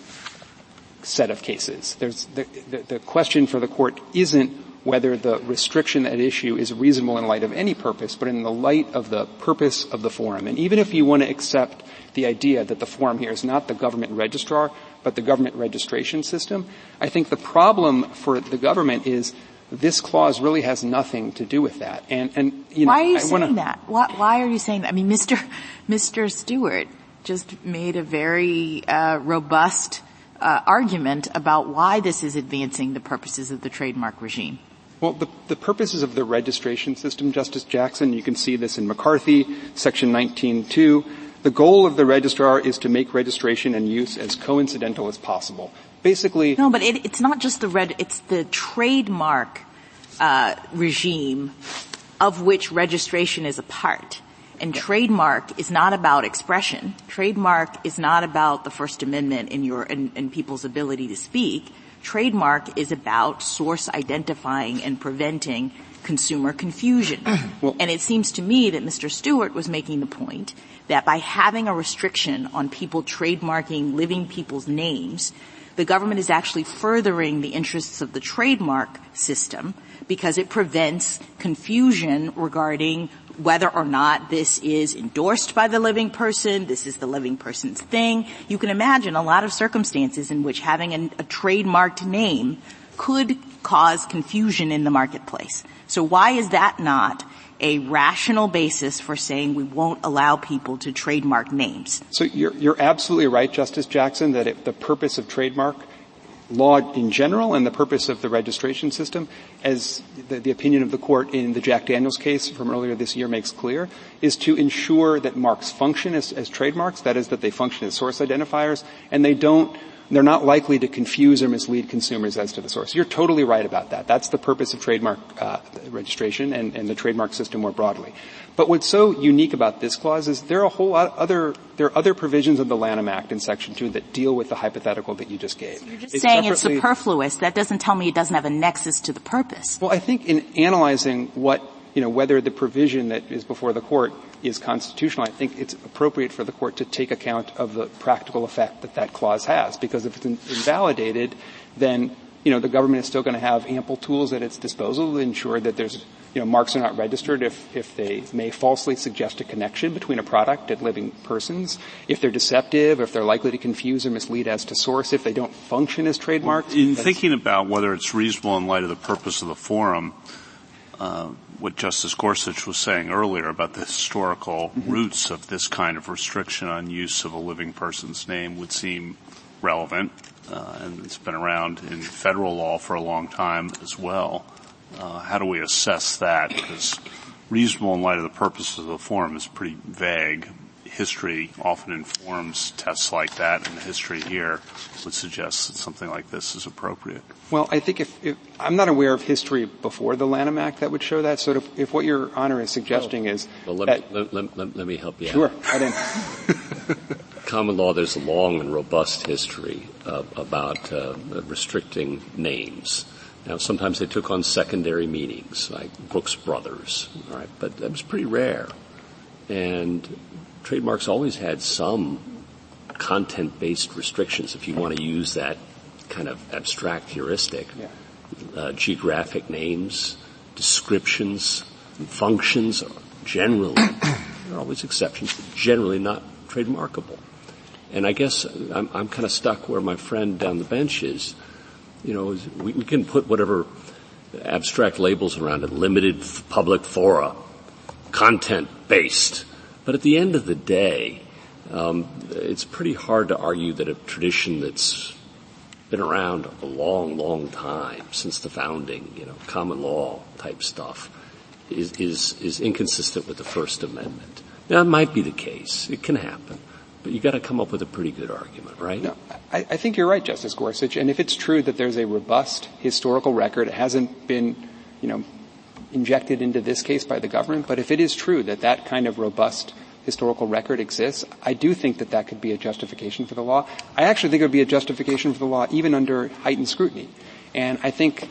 set of cases. There's the, the, the question for the court isn't whether the restriction at issue is reasonable in light of any purpose, but in the light of the purpose of the forum. And even if you want to accept the idea that the forum here is not the government registrar, but the government registration system, I think the problem for the government is this clause really has nothing to do with that. And, and you know, why are you I saying wanna, that? Why, why, are you saying that? I mean, Mr. Mr. Stewart just made a very uh, robust uh, argument about why this is advancing the purposes of the trademark regime. Well, the, the, purposes of the registration system, Justice Jackson, you can see this in McCarthy, section 19.2. The goal of the registrar is to make registration and use as coincidental as possible. Basically, no, but it, it's not just the red; it's the trademark uh, regime of which registration is a part. And trademark is not about expression. Trademark is not about the First Amendment and your and, and people's ability to speak. Trademark is about source identifying and preventing consumer confusion. Well, and it seems to me that Mr. Stewart was making the point that by having a restriction on people trademarking living people's names, the government is actually furthering the interests of the trademark system because it prevents confusion regarding whether or not this is endorsed by the living person, this is the living person's thing. You can imagine a lot of circumstances in which having a, a trademarked name could cause confusion in the marketplace. So why is that not a rational basis for saying we won't allow people to trademark names? So you're, you're absolutely right, Justice Jackson, that it, the purpose of trademark law in general and the purpose of the registration system, as the, the, opinion of the court in the Jack Daniels case from earlier this year makes clear, is to ensure that marks function as, as trademarks, that is that they function as source identifiers, and they don't they're not likely to confuse or mislead consumers as to the source. You're totally right about that. That's the purpose of trademark uh, registration and, and, the trademark system more broadly. But what's so unique about this clause is there are a whole lot other there are other provisions of the Lanham Act in Section Two that deal with the hypothetical that you just gave. So you're just it's saying it's superfluous. That doesn't tell me it doesn't have a nexus to the purpose. Well, I think in analyzing what you know whether the provision that is before the court is constitutional, I think it's appropriate for the court to take account of the practical effect that that clause has. Because if it's invalidated, then you know the government is still going to have ample tools at its disposal to ensure that there's you know marks are not registered if if they may falsely suggest a connection between a product and living persons, if they're deceptive, if they're likely to confuse or mislead as to source, if they don't function as trademarks. In thinking about whether it's reasonable in light of the purpose of the forum. Uh, what Justice Gorsuch was saying earlier about the historical mm-hmm. roots of this kind of restriction on use of a living person's name would seem relevant, uh, and it's been around in federal law for a long time as well. Uh, how do we assess that? Because reasonable in light of the purpose of the form is pretty vague history often informs tests like that, and the history here would suggest that something like this is appropriate. Well, I think if, if I'm not aware of history before the Lanham Act that would show that. So if, if what Your Honor is suggesting is well, let, that, me, let, let, let, me help you sure, out. Sure. Common law, there's a long and robust history uh, about uh, restricting names. Now, sometimes they took on secondary meanings, like Brooks Brothers, all right, but that was pretty rare. And trademarks always had some content-based restrictions, if you want to use that kind of abstract heuristic. Yeah. Uh, geographic names, descriptions, functions, generally, there are always exceptions, but generally not trademarkable. And I guess I'm, I'm kind of stuck where my friend down the bench is. You know, we, we can put whatever abstract labels around it, limited public fora, content based, but at the end of the day, um, it's pretty hard to argue that a tradition that's been around a long, long time since the founding, you know, common law type stuff, is is is inconsistent with the First Amendment. Now, it might be the case; it can happen, but you got to come up with a pretty good argument, right? No, I, I think you're right, Justice Gorsuch. And if it's true that there's a robust historical record, it hasn't been, you know, injected into this case by the government, but if it is true that that kind of robust historical record exists, I do think that that could be a justification for the law. I actually think it would be a justification for the law even under heightened scrutiny. And I think,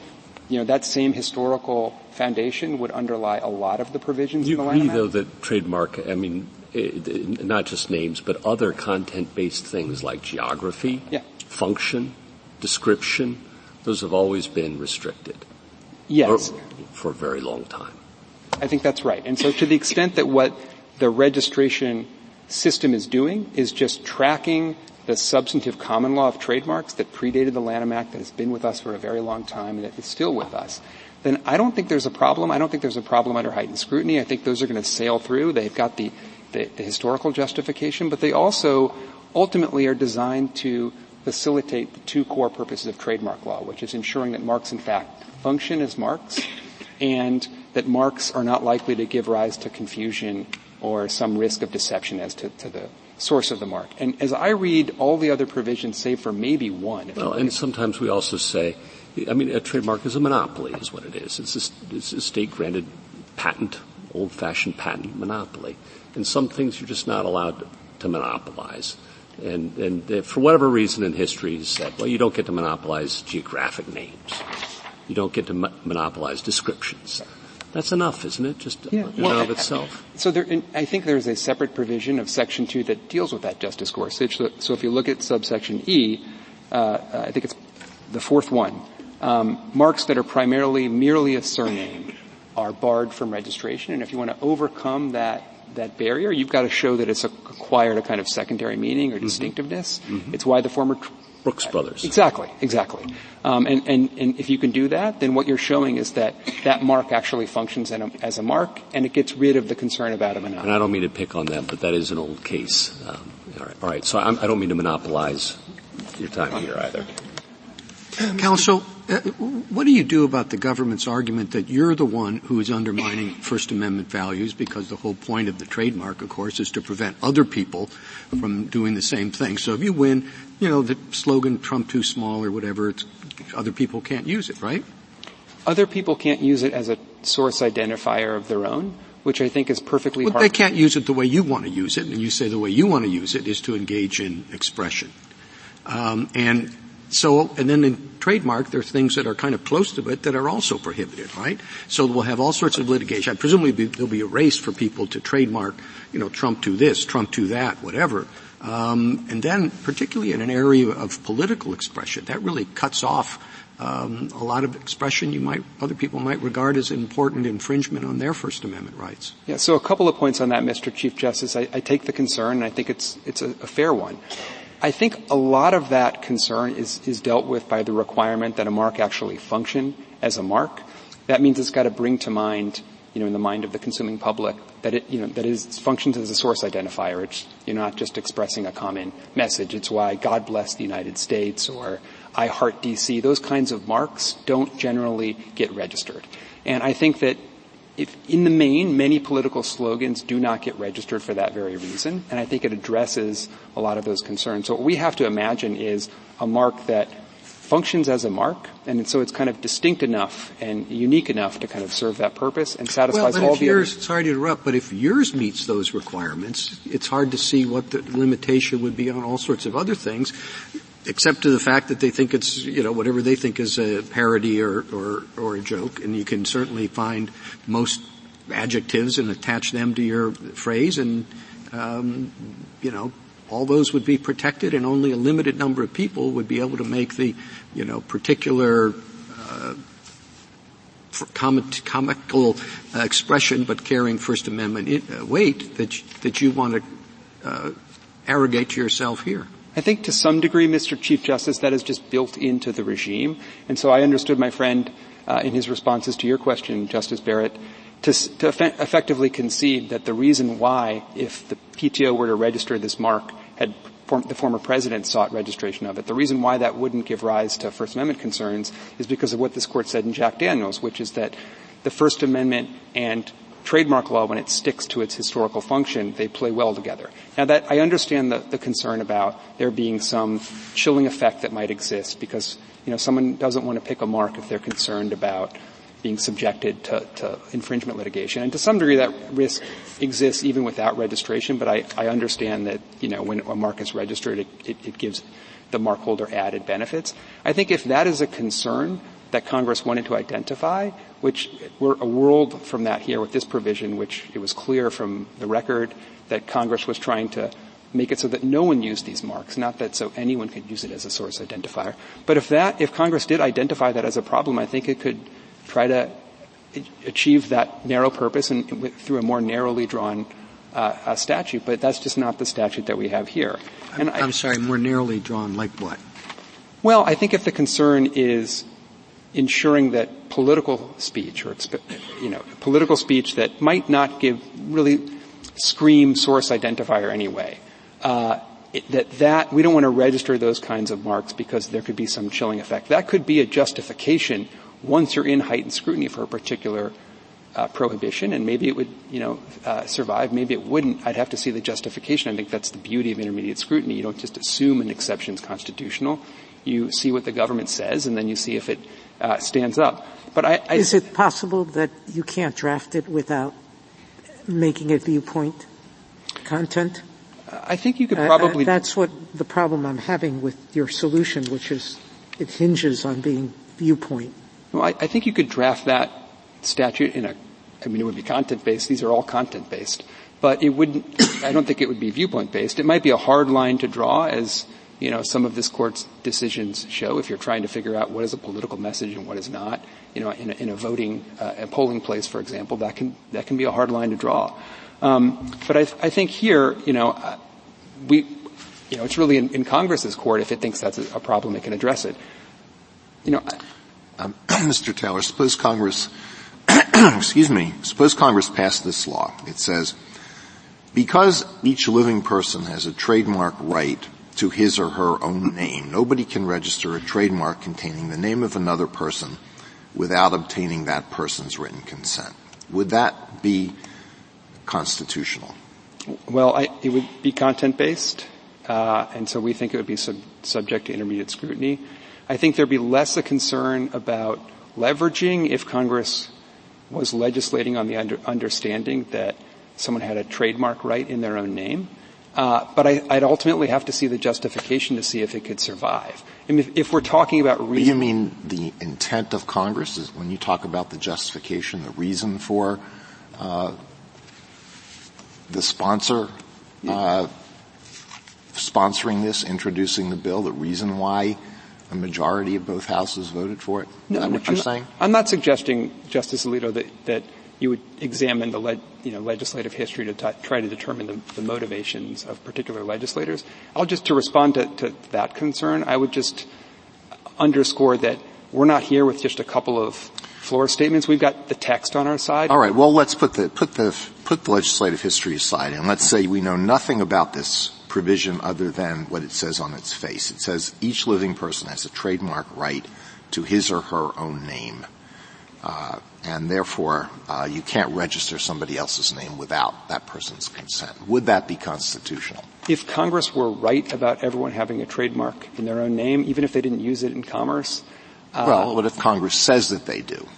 you know, that same historical foundation would underlie a lot of the provisions you in the agree, though, that trademark, I mean, it, it, not just names, but other content-based things like geography, yeah. function, description, those have always been restricted. Yes. For a very long time. I think that's right. And so to the extent that what the registration system is doing is just tracking the substantive common law of trademarks that predated the Lanham Act that has been with us for a very long time and that is still with us, then I don't think there's a problem. I don't think there's a problem under heightened scrutiny. I think those are going to sail through. They've got the, the, the historical justification, but they also ultimately are designed to facilitate the two core purposes of trademark law, which is ensuring that marks in fact function as marks and that marks are not likely to give rise to confusion or some risk of deception as to, to the source of the mark. And as I read all the other provisions, save for maybe one. Well, and sometimes we also say, I mean, a trademark is a monopoly, is what it is. It's a, it's a state-granted patent, old-fashioned patent monopoly. And some things you're just not allowed to monopolize. And, and for whatever reason in history, he said, well, you don't get to monopolize geographic names. You don't get to mo- monopolize descriptions. That's enough, isn't it? Just yeah. in well, and of itself. So there, I think there's a separate provision of Section 2 that deals with that, Justice Gorsuch. So, so if you look at subsection E, uh, I think it's the fourth one. Um, marks that are primarily merely a surname are barred from registration, and if you want to overcome that that barrier, you've got to show that it's acquired a kind of secondary meaning or mm-hmm. distinctiveness. Mm-hmm. It's why the former Brooks Brothers. Exactly, exactly. Um, and, and, and if you can do that, then what you're showing is that that mark actually functions a, as a mark, and it gets rid of the concern about a monopoly. And I don't mean to pick on that, but that is an old case. Um, all right, all right. So I'm, I do not mean to monopolize your time here either. Counsel, what do you do about the government's argument that you're the one who is undermining First Amendment values because the whole point of the trademark, of course, is to prevent other people from doing the same thing. So if you win, you know, the slogan Trump too small or whatever, other people can't use it, right? Other people can't use it as a source identifier of their own, which I think is perfectly well, they can't use it the way you want to use it, and you say the way you want to use it is to engage in expression. Um, and so, and then in trademark, there are things that are kind of close to it that are also prohibited, right? So we'll have all sorts of litigation. Presumably there'll be a race for people to trademark, you know, Trump to this, Trump to that, whatever. Um, and then, particularly in an area of political expression, that really cuts off um, a lot of expression you might other people might regard as important infringement on their First Amendment rights. Yeah. So a couple of points on that, Mr. Chief Justice. I, I take the concern, and I think it's it's a, a fair one. I think a lot of that concern is, is dealt with by the requirement that a mark actually function as a mark. That means it's got to bring to mind, you know, in the mind of the consuming public that it, you know, that it functions as a source identifier. It's, you're not just expressing a common message. It's why God bless the United States or I heart DC. Those kinds of marks don't generally get registered. And I think that if in the main, many political slogans do not get registered for that very reason, and I think it addresses a lot of those concerns. So what we have to imagine is a mark that functions as a mark, and so it's kind of distinct enough and unique enough to kind of serve that purpose and satisfies well, all the yours, others. Sorry to interrupt, but if yours meets those requirements, it's hard to see what the limitation would be on all sorts of other things except to the fact that they think it's, you know, whatever they think is a parody or, or, or a joke, and you can certainly find most adjectives and attach them to your phrase, and, um, you know, all those would be protected, and only a limited number of people would be able to make the, you know, particular uh, comical uh, expression, but carrying First Amendment uh, weight that that you want to uh, arrogate to yourself here. I think to some degree, Mr. Chief Justice, that is just built into the regime. And so I understood my friend uh, in his responses to your question, Justice Barrett, to, to eff- effectively concede that the reason why, if the PTO were to register this mark, had form, the former president sought registration of it. The reason why that wouldn't give rise to First Amendment concerns is because of what this court said in Jack Daniels, which is that the First Amendment and trademark law, when it sticks to its historical function, they play well together. Now that, I understand the, the concern about there being some chilling effect that might exist because, you know, someone doesn't want to pick a mark if they're concerned about being subjected to, to, infringement litigation. And to some degree that risk exists even without registration, but I, I understand that, you know, when a mark is registered, it, it, it gives the mark holder added benefits. I think if that is a concern that Congress wanted to identify, which we're a world from that here with this provision, which it was clear from the record that Congress was trying to make it so that no one used these marks, not that so anyone could use it as a source identifier. But if that, if Congress did identify that as a problem, I think it could try to achieve that narrow purpose and through a more narrowly drawn uh, statute, but that's just not the statute that we have here. And I'm, I, am sorry, more narrowly drawn, like what? Well, I think if the concern is ensuring that political speech or you know political speech that might not give really scream source identifier anyway. Uh, it, that that we don't want to register those kinds of marks because there could be some chilling effect. That could be a justification once you're in heightened scrutiny for a particular uh, prohibition, and maybe it would, you know, uh, survive. Maybe it wouldn't. I'd have to see the justification. I think that's the beauty of intermediate scrutiny. You don't just assume an exception is constitutional. You see what the government says, and then you see if it uh, stands up. But I, I, is it possible that you can't draft it without making it viewpoint content? I think you could probably. Uh, that's what the problem I'm having with your solution, which is it hinges on being viewpoint. Well, I, I think you could draft that statute in a. I mean, it would be content based. These are all content based, but it wouldn't. I don't think it would be viewpoint based. It might be a hard line to draw, as you know, some of this court's decisions show. If you're trying to figure out what is a political message and what is not, you know, in a, in a voting, uh, a polling place, for example, that can that can be a hard line to draw. Um, but I, I, think here, you know, uh, we, you know, it's really in, in, Congress's court if it thinks that's a, a problem, it can address it. You know, um, Mr. Taylor, suppose Congress, excuse me, suppose Congress passed this law. It says, because each living person has a trademark right to his or her own name, nobody can register a trademark containing the name of another person without obtaining that person's written consent. Would that be constitutional? Well, I, it would be content-based, uh, and so we think it would be sub- subject to intermediate scrutiny. I think there'd be less a concern about leveraging if Congress was legislating on the under- understanding that someone had a trademark right in their own name. Uh, but I, would ultimately have to see the justification to see if it could survive. I mean, if, if, we're talking about reason, you mean the intent of Congress is when you talk about the justification, the reason for uh, the sponsor uh, sponsoring this, introducing the bill, the reason why a majority of both houses voted for it? No, what I'm you're not, saying? I'm not suggesting, Justice Alito, that, that you would examine the you know, legislative history to t- try to determine the, the, motivations of particular legislators. I'll just, to respond to, to that concern, I would just underscore that we're not here with just a couple of floor statements. We've got the text on our side. All right. Well, let's put the put the put the legislative history aside, and let's say we know nothing about this provision other than what it says on its face. It says each living person has a trademark right to his or her own name, uh, and therefore uh, you can't register somebody else's name without that person's consent. Would that be constitutional? If Congress were right about everyone having a trademark in their own name, even if they didn't use it in commerce, uh, well, what if Congress says that they do?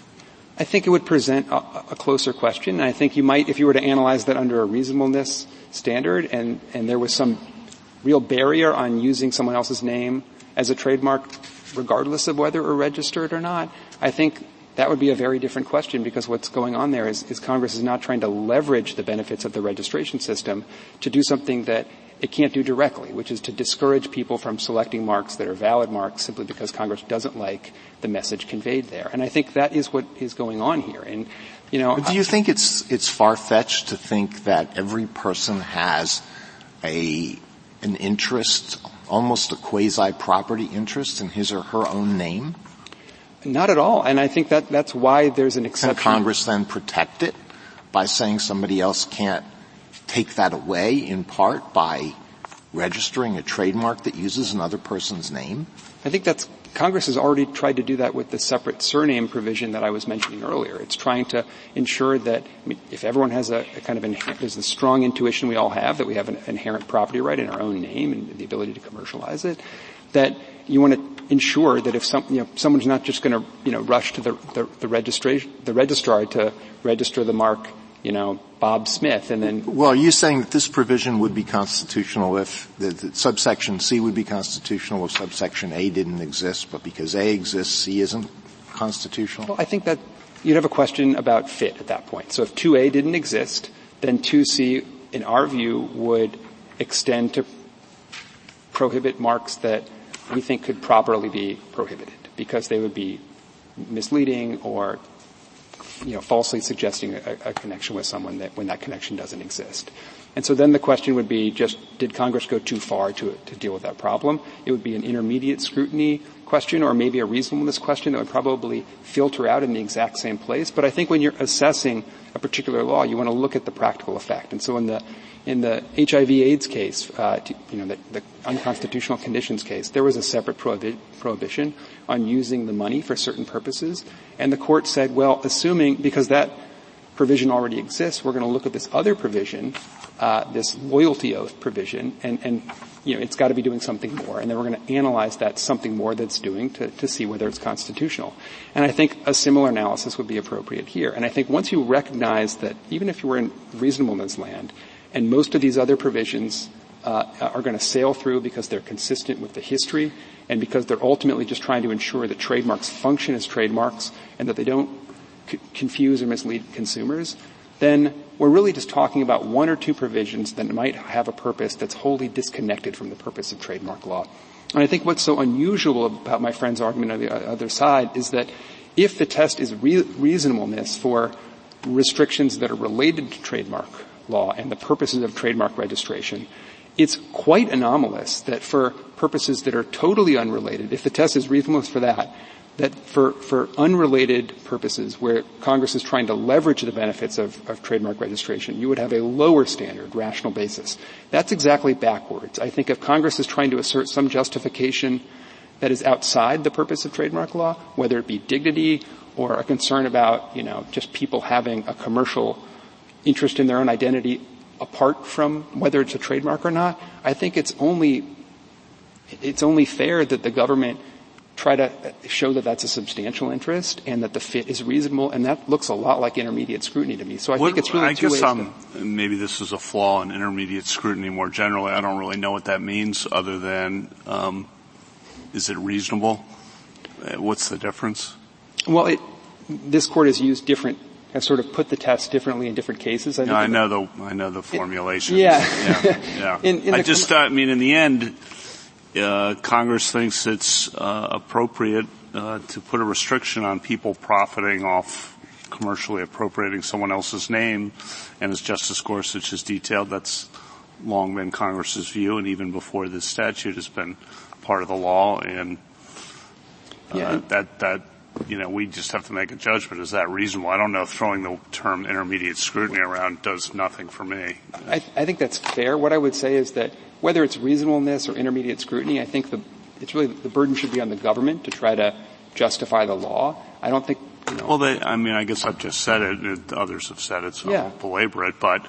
I think it would present a, a, closer question. And I think you might, if you were to analyze that under a reasonableness standard and, and there was some real barrier on using someone else's name as a trademark regardless of whether it were registered or not, I think that would be a very different question because what's going on there is, is Congress is not trying to leverage the benefits of the registration system to do something that it can't do directly, which is to discourage people from selecting marks that are valid marks simply because Congress doesn't like the message conveyed there. And I think that is what is going on here. And you know, do you think it's it's far fetched to think that every person has a an interest, almost a quasi property interest in his or her own name? Not at all. And I think that that's why there's an exception. Can Congress then protect it by saying somebody else can't take that away in part by registering a trademark that uses another person's name? I think that's Congress has already tried to do that with the separate surname provision that I was mentioning earlier. It's trying to ensure that I mean, if everyone has a, a kind of inherent, there's a strong intuition we all have that we have an inherent property right in our own name and the ability to commercialize it, that you want to ensure that if some, you know, someone's not just going to, you know, rush to the, the, the registration, the registrar to register the mark you know, Bob Smith and then. Well, are you saying that this provision would be constitutional if the, the subsection C would be constitutional if subsection A didn't exist, but because A exists, C isn't constitutional? Well, I think that you'd have a question about fit at that point. So if 2A didn't exist, then 2C, in our view, would extend to prohibit marks that we think could properly be prohibited because they would be misleading or you know, falsely suggesting a, a connection with someone that when that connection doesn't exist. And so then the question would be just, did Congress go too far to, to deal with that problem? It would be an intermediate scrutiny question or maybe a reasonableness question that would probably filter out in the exact same place. But I think when you're assessing a particular law, you want to look at the practical effect. And so in the in the HIV AIDS case, uh, you know, the, the, unconstitutional conditions case, there was a separate prohibi- prohibition on using the money for certain purposes, and the court said, well, assuming because that provision already exists, we're going to look at this other provision, uh, this loyalty oath provision, and, and you know, it's got to be doing something more, and then we're going to analyze that something more that's doing to, to see whether it's constitutional. And I think a similar analysis would be appropriate here. And I think once you recognize that even if you were in reasonableness land, and most of these other provisions uh, are going to sail through because they're consistent with the history and because they're ultimately just trying to ensure that trademarks function as trademarks and that they don't c- confuse or mislead consumers, then we're really just talking about one or two provisions that might have a purpose that's wholly disconnected from the purpose of trademark law. And I think what's so unusual about my friend's argument on the uh, other side is that if the test is re- reasonableness for restrictions that are related to trademark law and the purposes of trademark registration, it's quite anomalous that for purposes that are totally unrelated, if the test is reasonableness for that, that for, for unrelated purposes where Congress is trying to leverage the benefits of, of trademark registration, you would have a lower standard, rational basis. That's exactly backwards. I think if Congress is trying to assert some justification that is outside the purpose of trademark law, whether it be dignity or a concern about, you know, just people having a commercial interest in their own identity apart from whether it's a trademark or not, I think it's only, it's only fair that the government try to show that that's a substantial interest and that the fit is reasonable, and that looks a lot like intermediate scrutiny to me. So I what, think it's really I two guess ways. To, maybe this is a flaw in intermediate scrutiny more generally. I don't really know what that means, other than um, is it reasonable? Uh, what's the difference? Well, it, this court has used different have sort of put the test differently in different cases. I, no, I know the I know the formulation. Yeah, yeah. yeah. in, in I just com- I mean, in the end, Congress thinks it's uh, appropriate uh, to put a restriction on people profiting off commercially appropriating someone else's name, and as Justice Gorsuch has detailed, that's long been Congress's view, and even before this statute has been part of the law, and uh, yeah. that that you know, we just have to make a judgment. Is that reasonable? I don't know if throwing the term intermediate scrutiny around does nothing for me. I, I think that's fair. What I would say is that whether it's reasonableness or intermediate scrutiny, I think the, it's really, the burden should be on the government to try to justify the law. I don't think, you know. Well, they, I mean, I guess I've just said it, and others have said it, so yeah. I won't belabor it, but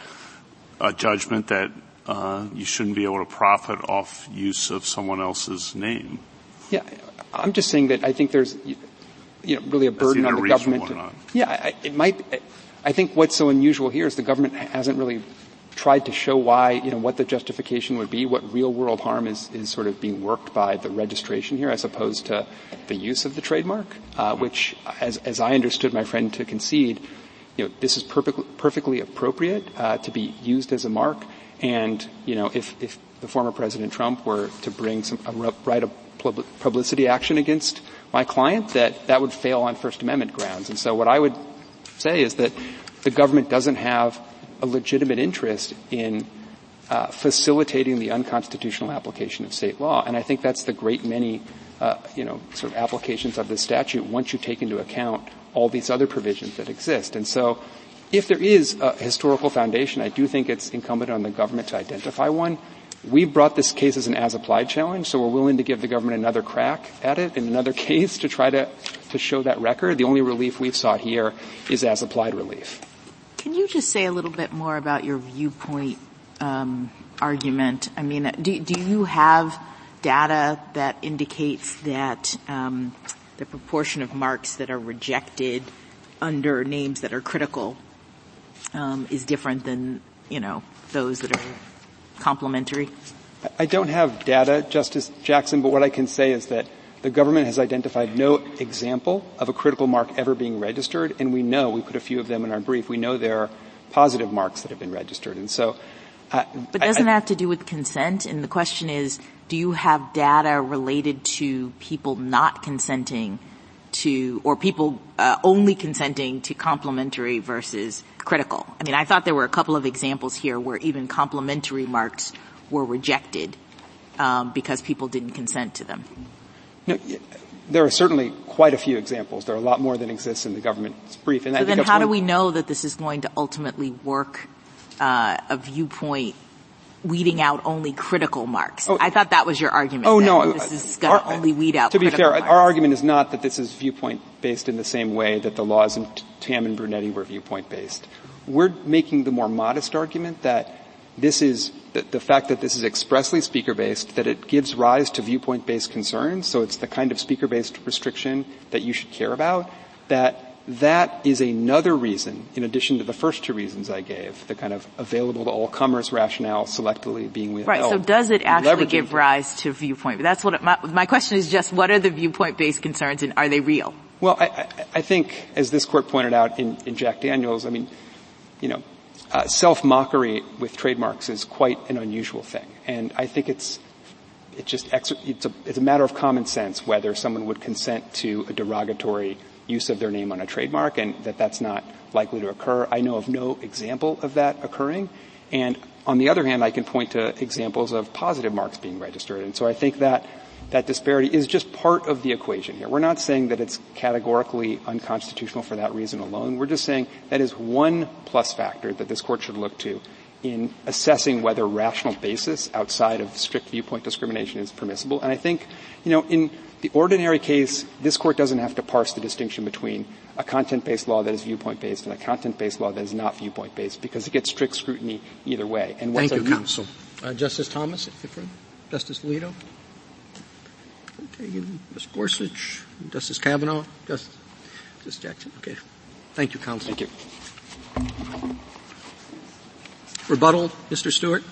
a judgment that uh, you shouldn't be able to profit off use of someone else's name. Yeah, I'm just saying that I think there's, you know, really a burden on the government. To, yeah, I, it might. I think what's so unusual here is the government hasn't really tried to show why, you know, what the justification would be, what real world harm is, is sort of being worked by the registration here as opposed to the use of the trademark, uh, which, as, as I understood my friend to concede, you know, this is perfectly, perfectly appropriate uh, to be used as a mark. And, you know, if, if the former President Trump were to bring some, a right of publicity action against my client, that that would fail on First Amendment grounds. And so what I would say is that the government doesn't have a legitimate interest in uh, facilitating the unconstitutional application of state law. And I think that's the great many, uh, you know, sort of applications of this statute once you take into account all these other provisions that exist. And so if there is a historical foundation, I do think it's incumbent on the government to identify one. We've brought this case as an as-applied challenge, so we're willing to give the government another crack at it in another case to try to, to show that record. The only relief we've sought here is as-applied relief. Can you just say a little bit more about your viewpoint um, argument? I mean, do, do you have data that indicates that um, the proportion of marks that are rejected under names that are critical um, is different than you know those that are complimentary? I don't have data, Justice Jackson, but what I can say is that the government has identified no example of a critical mark ever being registered, and we know, we put a few of them in our brief, we know there are positive marks that have been registered. And so, uh, but doesn't I, that have to do with consent? And the question is, do you have data related to people not consenting to, or people uh, only consenting to complimentary versus critical. I mean, I thought there were a couple of examples here where even complimentary marks were rejected um, because people didn't consent to them. No, there are certainly quite a few examples. There are a lot more than exists in the government's brief. And so then how do we know that this is going to ultimately work uh, a viewpoint weeding out only critical marks. Oh, I thought that was your argument. Oh no, this is going to only weed out. To be fair, marks. our argument is not that this is viewpoint based in the same way that the laws in Tam and Brunetti were viewpoint based. We're making the more modest argument that this is the, the fact that this is expressly speaker based, that it gives rise to viewpoint based concerns. So it's the kind of speaker based restriction that you should care about. That that is another reason, in addition to the first two reasons I gave, the kind of available to all comers rationale selectively being withheld. Right, so does it actually give rise to viewpoint? That's what, it, my, my, question is just what are the viewpoint-based concerns and are they real? Well, I, I, I think, as this court pointed out in, in Jack Daniel's, I mean, you know, uh, self-mockery with trademarks is quite an unusual thing. And I think it's, it just, it's a, it's a matter of common sense whether someone would consent to a derogatory use of their name on a trademark and that that's not likely to occur. I know of no example of that occurring. And on the other hand, I can point to examples of positive marks being registered. And so I think that that disparity is just part of the equation here. We're not saying that it's categorically unconstitutional for that reason alone. We're just saying that is one plus factor that this court should look to in assessing whether rational basis outside of strict viewpoint discrimination is permissible. And I think, you know, in the ordinary case, this court doesn't have to parse the distinction between a content-based law that is viewpoint-based and a content-based law that is not viewpoint-based because it gets strict scrutiny either way. And Thank you, counsel. Uh, Justice Thomas, if you're free. Justice Alito. Okay, Ms. Gorsuch, Justice Kavanaugh, Justice, Justice Jackson. Okay. Thank you, counsel. Thank you. Rebuttal, Mr. Stewart.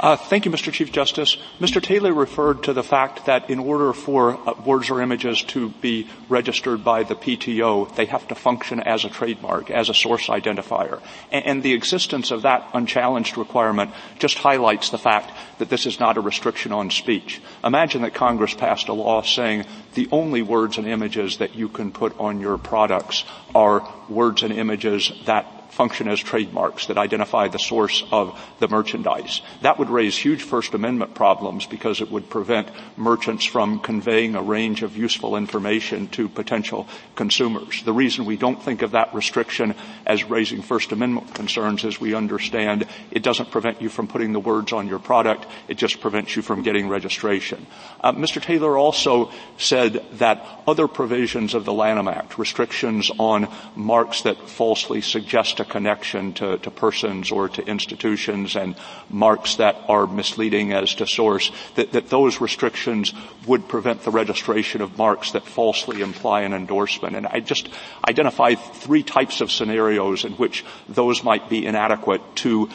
Uh, thank you, Mr. Chief Justice. Mr. Taylor referred to the fact that in order for uh, words or images to be registered by the PTO, they have to function as a trademark, as a source identifier. And, and the existence of that unchallenged requirement just highlights the fact that this is not a restriction on speech. Imagine that Congress passed a law saying the only words and images that you can put on your products are words and images that function as trademarks that identify the source of the merchandise. That would raise huge First Amendment problems because it would prevent merchants from conveying a range of useful information to potential consumers. The reason we don't think of that restriction as raising First Amendment concerns is we understand it doesn't prevent you from putting the words on your product, it just prevents you from getting registration. Uh, Mr. Taylor also said that other provisions of the Lanham Act, restrictions on marks that falsely suggest a connection to, to persons or to institutions and marks that are misleading as to source, that, that those restrictions would prevent the registration of marks that falsely imply an endorsement. And I just identify three types of scenarios in which those might be inadequate to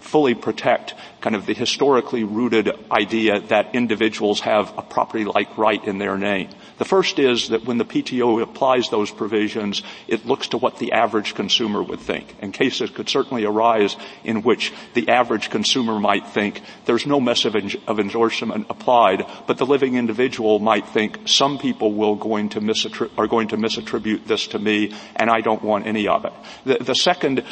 fully protect kind of the historically rooted idea that individuals have a property-like right in their name. The first is that when the PTO applies those provisions, it looks to what the average consumer would think. And cases could certainly arise in which the average consumer might think there's no mess of, endorsement applied, but the living individual might think some people will going to are going to misattribute this to me and I don't want any of it. The, the second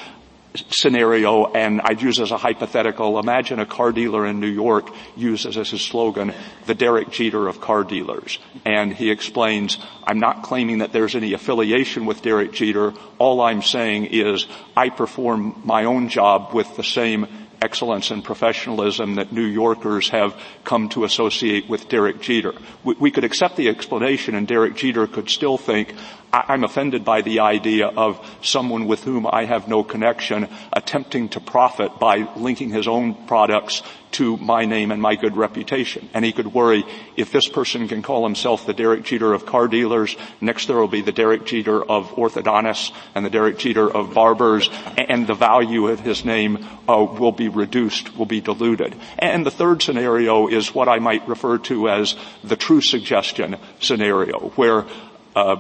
scenario, and I'd use as a hypothetical, imagine a car dealer in New York uses as his slogan, the Derek Jeter of car dealers. And he explains, I'm not claiming that there's any affiliation with Derek Jeter. All I'm saying is I perform my own job with the same excellence and professionalism that New Yorkers have come to associate with Derek Jeter. We, we could accept the explanation and Derek Jeter could still think, I'm offended by the idea of someone with whom I have no connection attempting to profit by linking his own products to my name and my good reputation. And he could worry, if this person can call himself the Derek Jeter of car dealers, next there will be the Derek Jeter of orthodontists and the Derek Jeter of barbers, and the value of his name uh, will be reduced, will be diluted. And the third scenario is what I might refer to as the true suggestion scenario, where uh,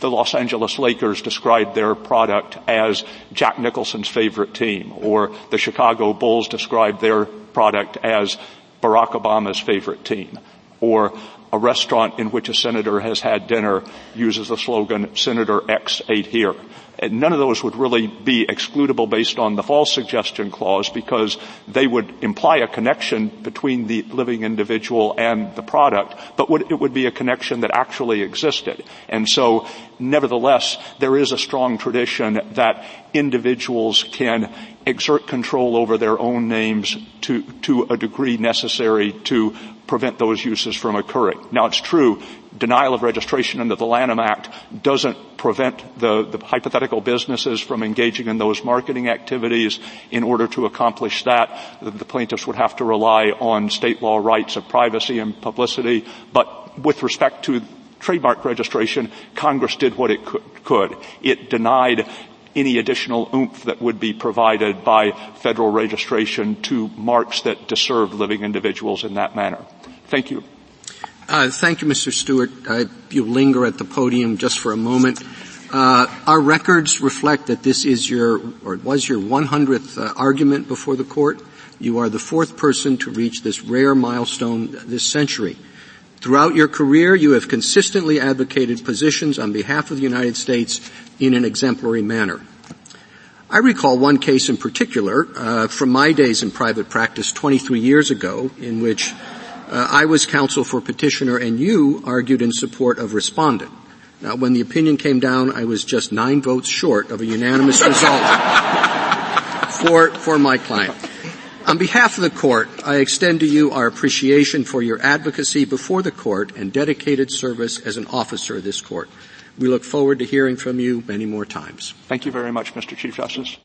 the Los Angeles Lakers described their product as Jack Nicholson's favorite team, or the Chicago Bulls described their product as Barack Obama's favorite team. or a restaurant in which a senator has had dinner uses the slogan, Senator X ate here. None of those would really be excludable based on the false suggestion clause because they would imply a connection between the living individual and the product, but would, it would be a connection that actually existed. And so, nevertheless, there is a strong tradition that individuals can exert control over their own names to, to a degree necessary to prevent those uses from occurring. Now it's true, denial of registration under the Lanham Act doesn't prevent the, the, hypothetical businesses from engaging in those marketing activities. In order to accomplish that, the, plaintiffs would have to rely on state law rights of privacy and publicity. But with respect to trademark registration, Congress did what it could. It denied any additional oomph that would be provided by federal registration to marks that disserve living individuals in that manner. Thank you. Uh, thank you, Mr. Stewart. Uh, you linger at the podium just for a moment. Uh, our records reflect that this is your, or it was your 100th uh, argument before the court. You are the fourth person to reach this rare milestone this century. Throughout your career, you have consistently advocated positions on behalf of the United States in an exemplary manner. I recall one case in particular uh, from my days in private practice 23 years ago in which uh, I was counsel for petitioner and you argued in support of respondent. Now, when the opinion came down, I was just nine votes short of a unanimous result for, for my client. On behalf of the court, I extend to you our appreciation for your advocacy before the court and dedicated service as an officer of this court. We look forward to hearing from you many more times. Thank you very much, Mr. Chief Justice.